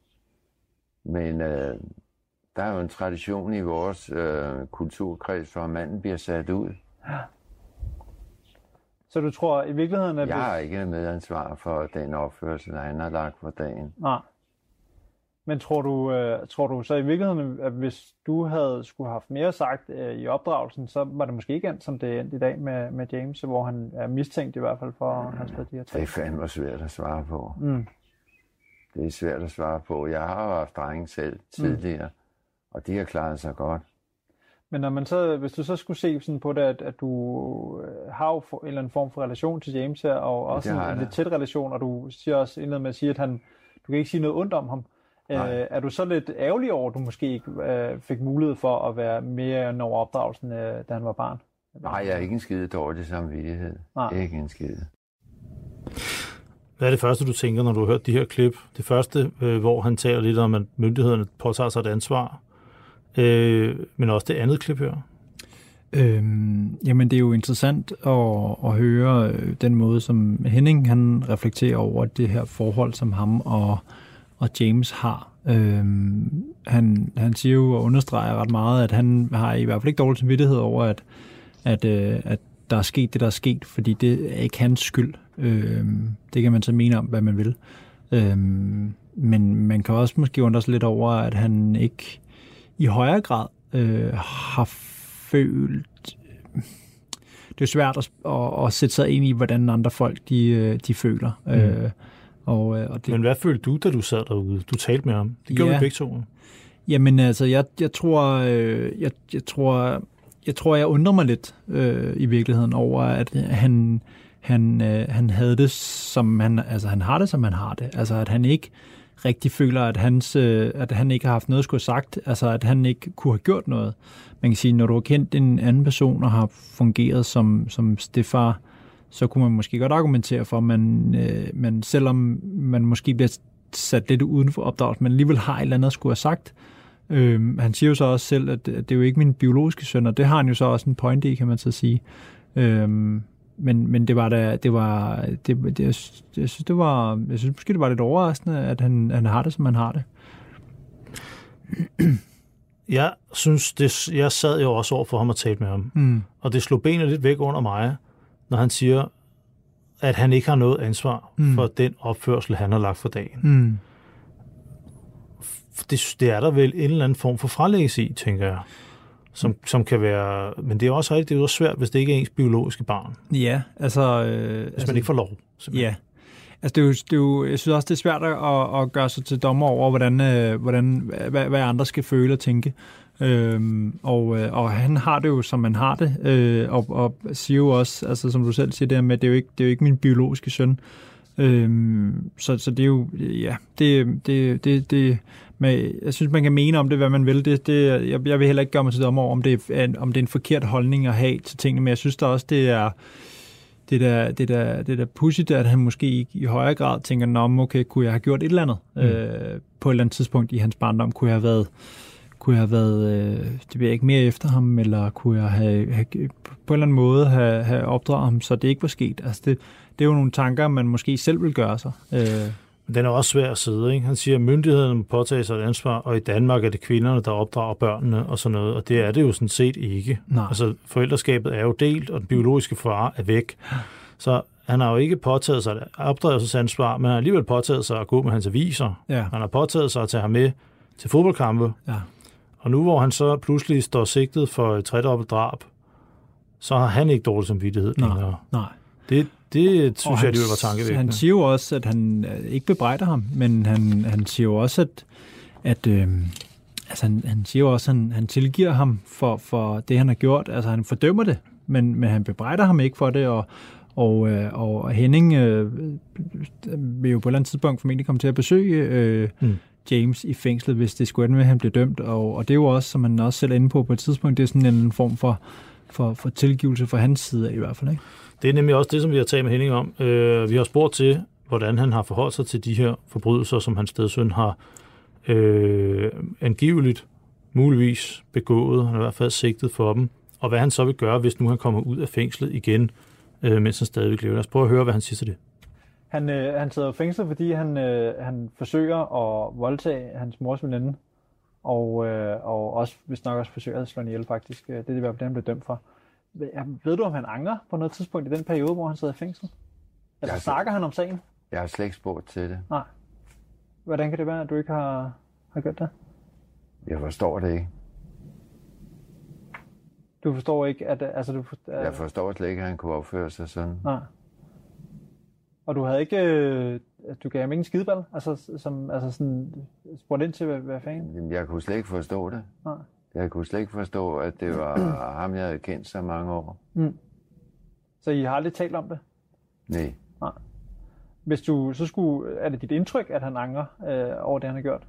Men øh, der er jo en tradition i vores øh, kulturkreds, at manden bliver sat ud. Så du tror i virkeligheden, at Jeg har ikke medansvar for den opførsel, han har lagt for dagen. Nej. Men tror du, øh, tror du så i virkeligheden, at hvis du havde skulle haft mere sagt øh, i opdragelsen, så var det måske ikke endt, som det endte i dag med, med James, hvor han er mistænkt i hvert fald for, at han slået de her Det er fandme svært at svare på. Mm. Det er svært at svare på. Jeg har jo haft drenge selv tidligere, mm. og de har klaret sig godt. Men når man så, hvis du så skulle se sådan på det, at, at du øh, har jo for- en eller anden form for relation til James her, og også en, en lidt tæt relation, og du siger også indledet med at sige, at han, du kan ikke sige noget ondt om ham. Øh, er du så lidt ærgerlig over, at du måske ikke øh, fik mulighed for at være mere end over opdragelsen, øh, da han var barn? Nej, jeg er ikke en skide dårlig samvittighed. Nej. Ikke en skide. Hvad er det første, du tænker, når du har hørt de her klip? Det første, øh, hvor han taler lidt om, at myndighederne påtager sig et ansvar, øh, men også det andet klip her. Øhm, jamen, det er jo interessant at, at høre øh, den måde, som Henning han reflekterer over det her forhold, som ham og, og James har. Øhm, han, han siger jo og understreger ret meget, at han har i hvert fald ikke dårlig samvittighed over, at, at, øh, at der er sket det, der er sket, fordi det er ikke hans skyld. Øhm, det kan man så mene om, hvad man vil. Øhm, men man kan også måske undre sig lidt over, at han ikke i højere grad øh, har følt... Det er svært at, at, at sætte sig ind i, hvordan andre folk de, øh, de føler. Mm. Øh, og, øh, og det, Men hvad følte du, da du sad derude? Du talte med ham. Det gjorde Ja. vi begge to. Jamen altså, jeg, jeg tror, øh, jeg, jeg tror jeg tror, jeg undrer mig lidt øh, i virkeligheden over, at han, han, øh, han havde det, som han, altså han har det, som han har det. Altså at han ikke rigtig føler, at, hans, øh, at han ikke har haft noget at skulle have sagt, altså at han ikke kunne have gjort noget. Man kan sige, når du har kendt en anden person og har fungeret som, som stefar, så kunne man måske godt argumentere for, at man, øh, man selvom man måske bliver sat lidt uden for opdraget, men alligevel har et eller andet at skulle have sagt. Øh, han siger jo så også selv, at det er jo ikke min biologiske søn, og det har han jo så også en point i, kan man så sige. Øh, men, men det var da, det var, det, det, jeg, jeg, synes, det var, jeg synes måske, det var lidt overraskende, at han, han har det, som han har det. Jeg synes, det, jeg sad jo også over for ham og talte med ham. Mm. Og det slog benet lidt væk under mig, når han siger, at han ikke har noget ansvar mm. for den opførsel, han har lagt for dagen. Mm. Det, det er der vel en eller anden form for frelæggelse i, tænker jeg. Som, som kan være... Men det er også rigtigt, det er også svært, hvis det ikke er ens biologiske barn. Ja, altså... Øh, Hvis altså, man ikke får lov. simpelthen. Ja. Altså, det er jo, det er jo, jeg synes også, det er svært at, at gøre sig til dommer over, hvordan, øh, hvordan, hvad, hvad andre skal føle og tænke. Øhm, og, øh, og han har det jo, som man har det, øh, og, og siger jo også, altså, som du selv siger der med, det er jo ikke, det er jo ikke min biologiske søn. Øhm, så, så det er jo, ja, det, det, det, det men jeg synes, man kan mene om det, hvad man vil. Det, det, jeg, jeg vil heller ikke gøre mig til dommer over, om det, er, om det er en forkert holdning at have til tingene, men jeg synes da også, det er, det der, det der, det der pudsigt, at han måske i, i højere grad tænker, Nå, okay, kunne jeg have gjort et eller andet mm. øh, på et eller andet tidspunkt i hans barndom? Kunne jeg have været, kunne jeg have været øh, det jeg ikke, mere efter ham, eller kunne jeg have, have på en eller anden måde have, have opdraget ham, så det ikke var sket? Altså det, det er jo nogle tanker, man måske selv vil gøre sig. Øh, Men den er også svær at sidde. Ikke? Han siger, at myndighederne må påtage sig et ansvar, og i Danmark er det kvinderne, der opdrager børnene og sådan noget. Og det er det jo sådan set ikke. Nej. Altså, forældreskabet er jo delt, og den biologiske far er væk. Så han har jo ikke påtaget sig opdragelsesansvar, men han har alligevel påtaget sig at gå med hans aviser. Ja. Han har påtaget sig at tage ham med til fodboldkampe. Ja. Og nu hvor han så pludselig står sigtet for et tredobbelt drab, så har han ikke dårlig samvittighed Nej. længere. nej. Det, det synes Og jeg han- alligevel var tankevækkende. Han siger jo også, at han øh, ikke bebrejder ham, men han, han siger jo også, at, at øh, altså han, han siger jo også, at han, han tilgiver ham for, for det, han har gjort. Altså han fordømmer det, men, men han bebrejder ham ikke for det, og, og, øh, og Henning øh, vil jo på et eller andet tidspunkt formentlig komme til at besøge øh, Mm. James i fængslet, hvis det skulle ende med, at han bliver dømt. Og, og det er jo også, som man også selv er inde på på et tidspunkt, det er sådan en form for, for, for tilgivelse fra hans side i hvert fald. Ikke? Det er nemlig også det, som vi har talt med Henning om. Øh, vi har spurgt til, hvordan han har forholdt sig til de her forbrydelser, som hans stedsøn har øh, angiveligt, muligvis begået. Han er i hvert fald sigtet for dem. Og hvad han så vil gøre, hvis nu han kommer ud af fængslet igen, øh, mens han stadigvæk lever. Lad os prøve at høre, hvad han siger til det. Han, øh, han sidder i fængslet, fordi han, øh, han forsøger at voldtage hans mors veninde, og, øh, og også, hvis nok også forsøger at slå hende ihjel faktisk. Øh, det er i hvert fald han blev dømt for ved du, om han angrer på noget tidspunkt i den periode, hvor han sidder i fængsel? Eller Ja, snakker han om sagen? Jeg har slet ikke spurgt til det. Nej. Hvordan kan det være, at du ikke har, har gjort det? Jeg forstår det ikke. Du forstår ikke, at... Altså, du, for, Jeg forstår slet ikke, at han kunne opføre sig sådan. Nej. Og du havde ikke... Øh, du gav ham ingen skideball? Altså, som, altså sådan, spurgt ind til, hvad, hvad fanden? Jamen, Jeg kunne slet ikke forstå det. Nej. Jeg kunne slet ikke forstå, at det var ham, jeg havde kendt så mange år. Så I har aldrig talt om det? Nej. Hvis du så skulle, er det dit indtryk, at han angrer øh, over det, han har gjort?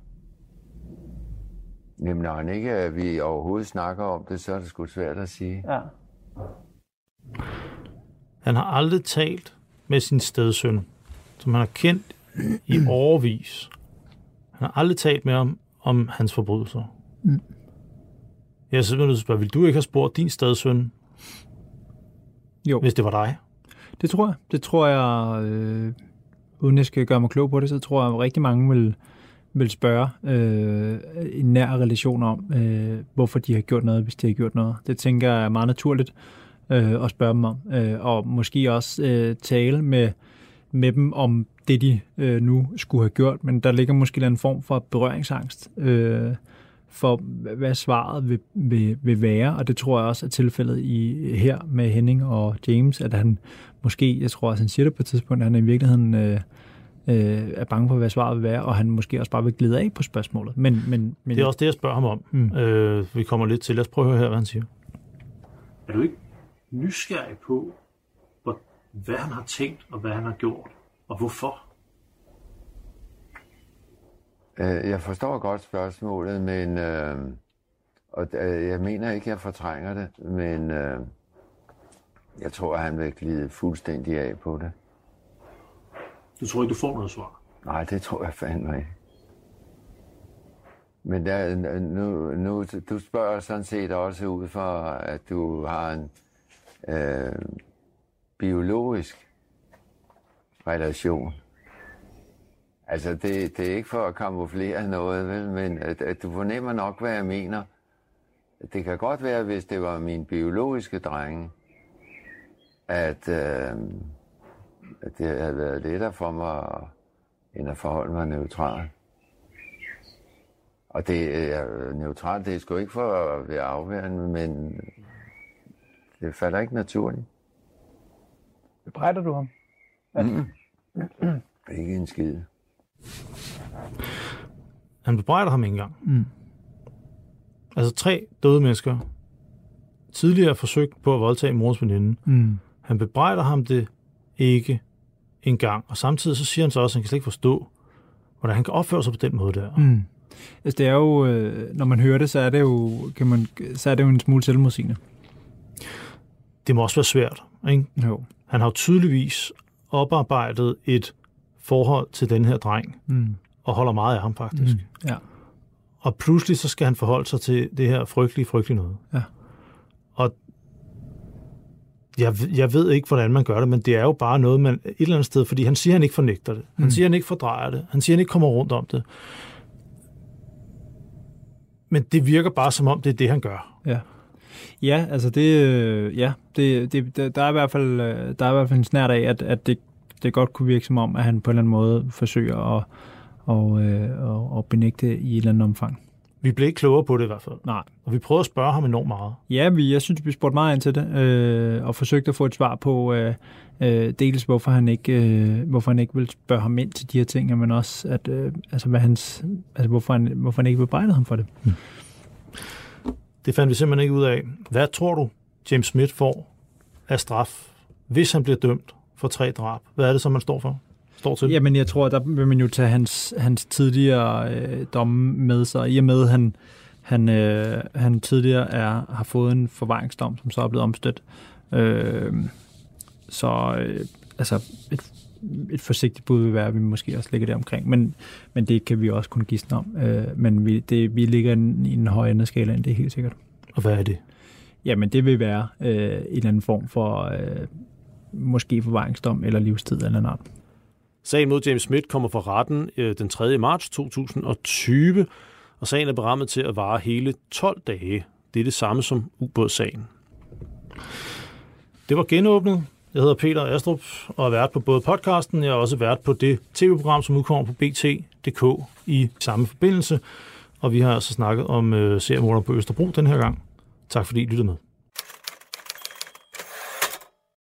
Jamen, når han ikke øh, vi overhovedet snakker om det, så er det sgu svært at sige. Ja. Han har aldrig talt med sin stedsøn, som han har kendt i årevis. Han har aldrig talt med ham om hans forbrydelser. Mm. Jeg er simpelthen nødt til at spørge, vil du ikke have spurgt din stedsøn, Jo. hvis det var dig? Det tror jeg. Det tror jeg, øh, uden jeg skal gøre mig klog på det, så tror jeg, at rigtig mange vil, vil spørge øh, en nær relation om, øh, hvorfor de har gjort noget, hvis de har gjort noget. Det tænker jeg er meget naturligt øh, at spørge dem om. Øh, og måske også øh, tale med, med dem om det, de øh, nu skulle have gjort. Men der ligger måske en form for berøringsangst øh, for, hvad svaret vil, vil, vil være. Og det tror jeg også er tilfældet i, her med Henning og James, at han måske, jeg tror også, han siger det på et tidspunkt, at han i virkeligheden øh, øh, er bange for, hvad svaret vil være, og han måske også bare vil glide af på spørgsmålet. Men, men, men Det er også det, jeg spørger ham om. Mm. Øh, vi kommer lidt til. Lad os prøve at høre her, hvad han siger. Er du ikke nysgerrig på, hvor, hvad han har tænkt, og hvad han har gjort, og hvorfor? Øh, Jeg forstår godt spørgsmålet, men øh, og øh, jeg mener ikke, jeg fortrænger det, men øh, jeg tror, han vil glide fuldstændig af på det. Du tror ikke, du får noget svar? Nej, det tror jeg fandme ikke. Men der, nu, nu, du spørger sådan set også ud for, at du har en øh, biologisk relation. Altså, det, det er ikke for at kamuflere noget, vel? men at, at du fornemmer nok, hvad jeg mener. Det kan godt være, hvis det var min biologiske drenge, at, øh, at det havde været lettere for mig, end at forholde mig neutralt. Og det er neutralt, det er sgu ikke for at være afværende, men det falder ikke naturligt. Bebrejder du ham? Mm. ikke en skid. Han bebrejder ham ikke engang. Mm. Altså tre døde mennesker, tidligere forsøgt på at voldtage mors veninde. Mm. Han bebrejder ham det ikke engang, og samtidig så siger han så også, at han kan slet ikke forstå, hvordan han kan opføre sig på den måde der. Mm. Altså, det er jo, øh, når man hører det, så er det jo, kan man, så er det jo en smule selvmodsigende. Det må også være svært, ikke? Jo. Han har jo tydeligvis oparbejdet et forhold til den her dreng, Mm. og holder meget af ham faktisk. Mm. Ja. Og pludselig så skal han forholde sig til det her frygtelige, frygtelige noget. Ja. Og jeg, jeg ved ikke, hvordan man gør det, men det er jo bare noget, man et eller andet sted, fordi han siger, han ikke fornægter det. Han Mm. siger, han ikke fordrejer det. Han siger, han ikke kommer rundt om det. Men det virker bare som om, det er det, han gør. Ja. Ja, altså det, øh, ja, det, det, der, der er i hvert fald, øh, der er i hvert fald en snært af, at, at det, det godt kunne virke som om, at han på en eller anden måde forsøger at, og, øh, og, og benægte i et eller andet omfang. Vi blev ikke klogere på det i hvert fald. Nej. Og vi prøvede at spørge ham enormt meget. Ja, vi, jeg synes, vi spurgte meget ind til det, øh, og forsøgte at få et svar på, øh, øh, dels hvorfor han, ikke, øh, hvorfor han ikke vil spørge ham ind til de her ting, men også, at, øh, altså, hvad hans, altså, hvorfor, han, hvorfor han ikke vil bebrejde ham for det. Det fandt vi simpelthen ikke ud af. Hvad tror du, James Smith får af straf, hvis han bliver dømt for tre drab? Hvad er det, som man står for? Står til? Jamen, jeg tror, der vil man jo tage hans, hans tidligere øh, domme med sig, i og med, at han, han, øh, han tidligere er, har fået en forvaringsdom, som så er blevet omstødt. Øh, så øh, altså, et, et forsigtigt bud vil være, at vi måske også ligger der omkring, men, men det kan vi også kun gisne om. Øh, men vi, det, vi ligger i en, i en høj ende af skalaen, det er helt sikkert. Og hvad er det? Jamen, det vil være øh, en eller anden form for øh, måske forvaringsdom eller livstid eller noget. Sagen mod James Smith kommer for retten øh, den 3. marts 2020, og sagen er berammet til at vare hele 12 dage. Det er det samme som ubådssagen. Det var genåbnet. Jeg hedder Peter Astrup og er vært på både podcasten, jeg er også vært på det tv-program, som udkommer på bt.dk i samme forbindelse. Og vi har altså snakket om øh, seriemorder på Østerbro den her gang. Tak fordi I lyttede med.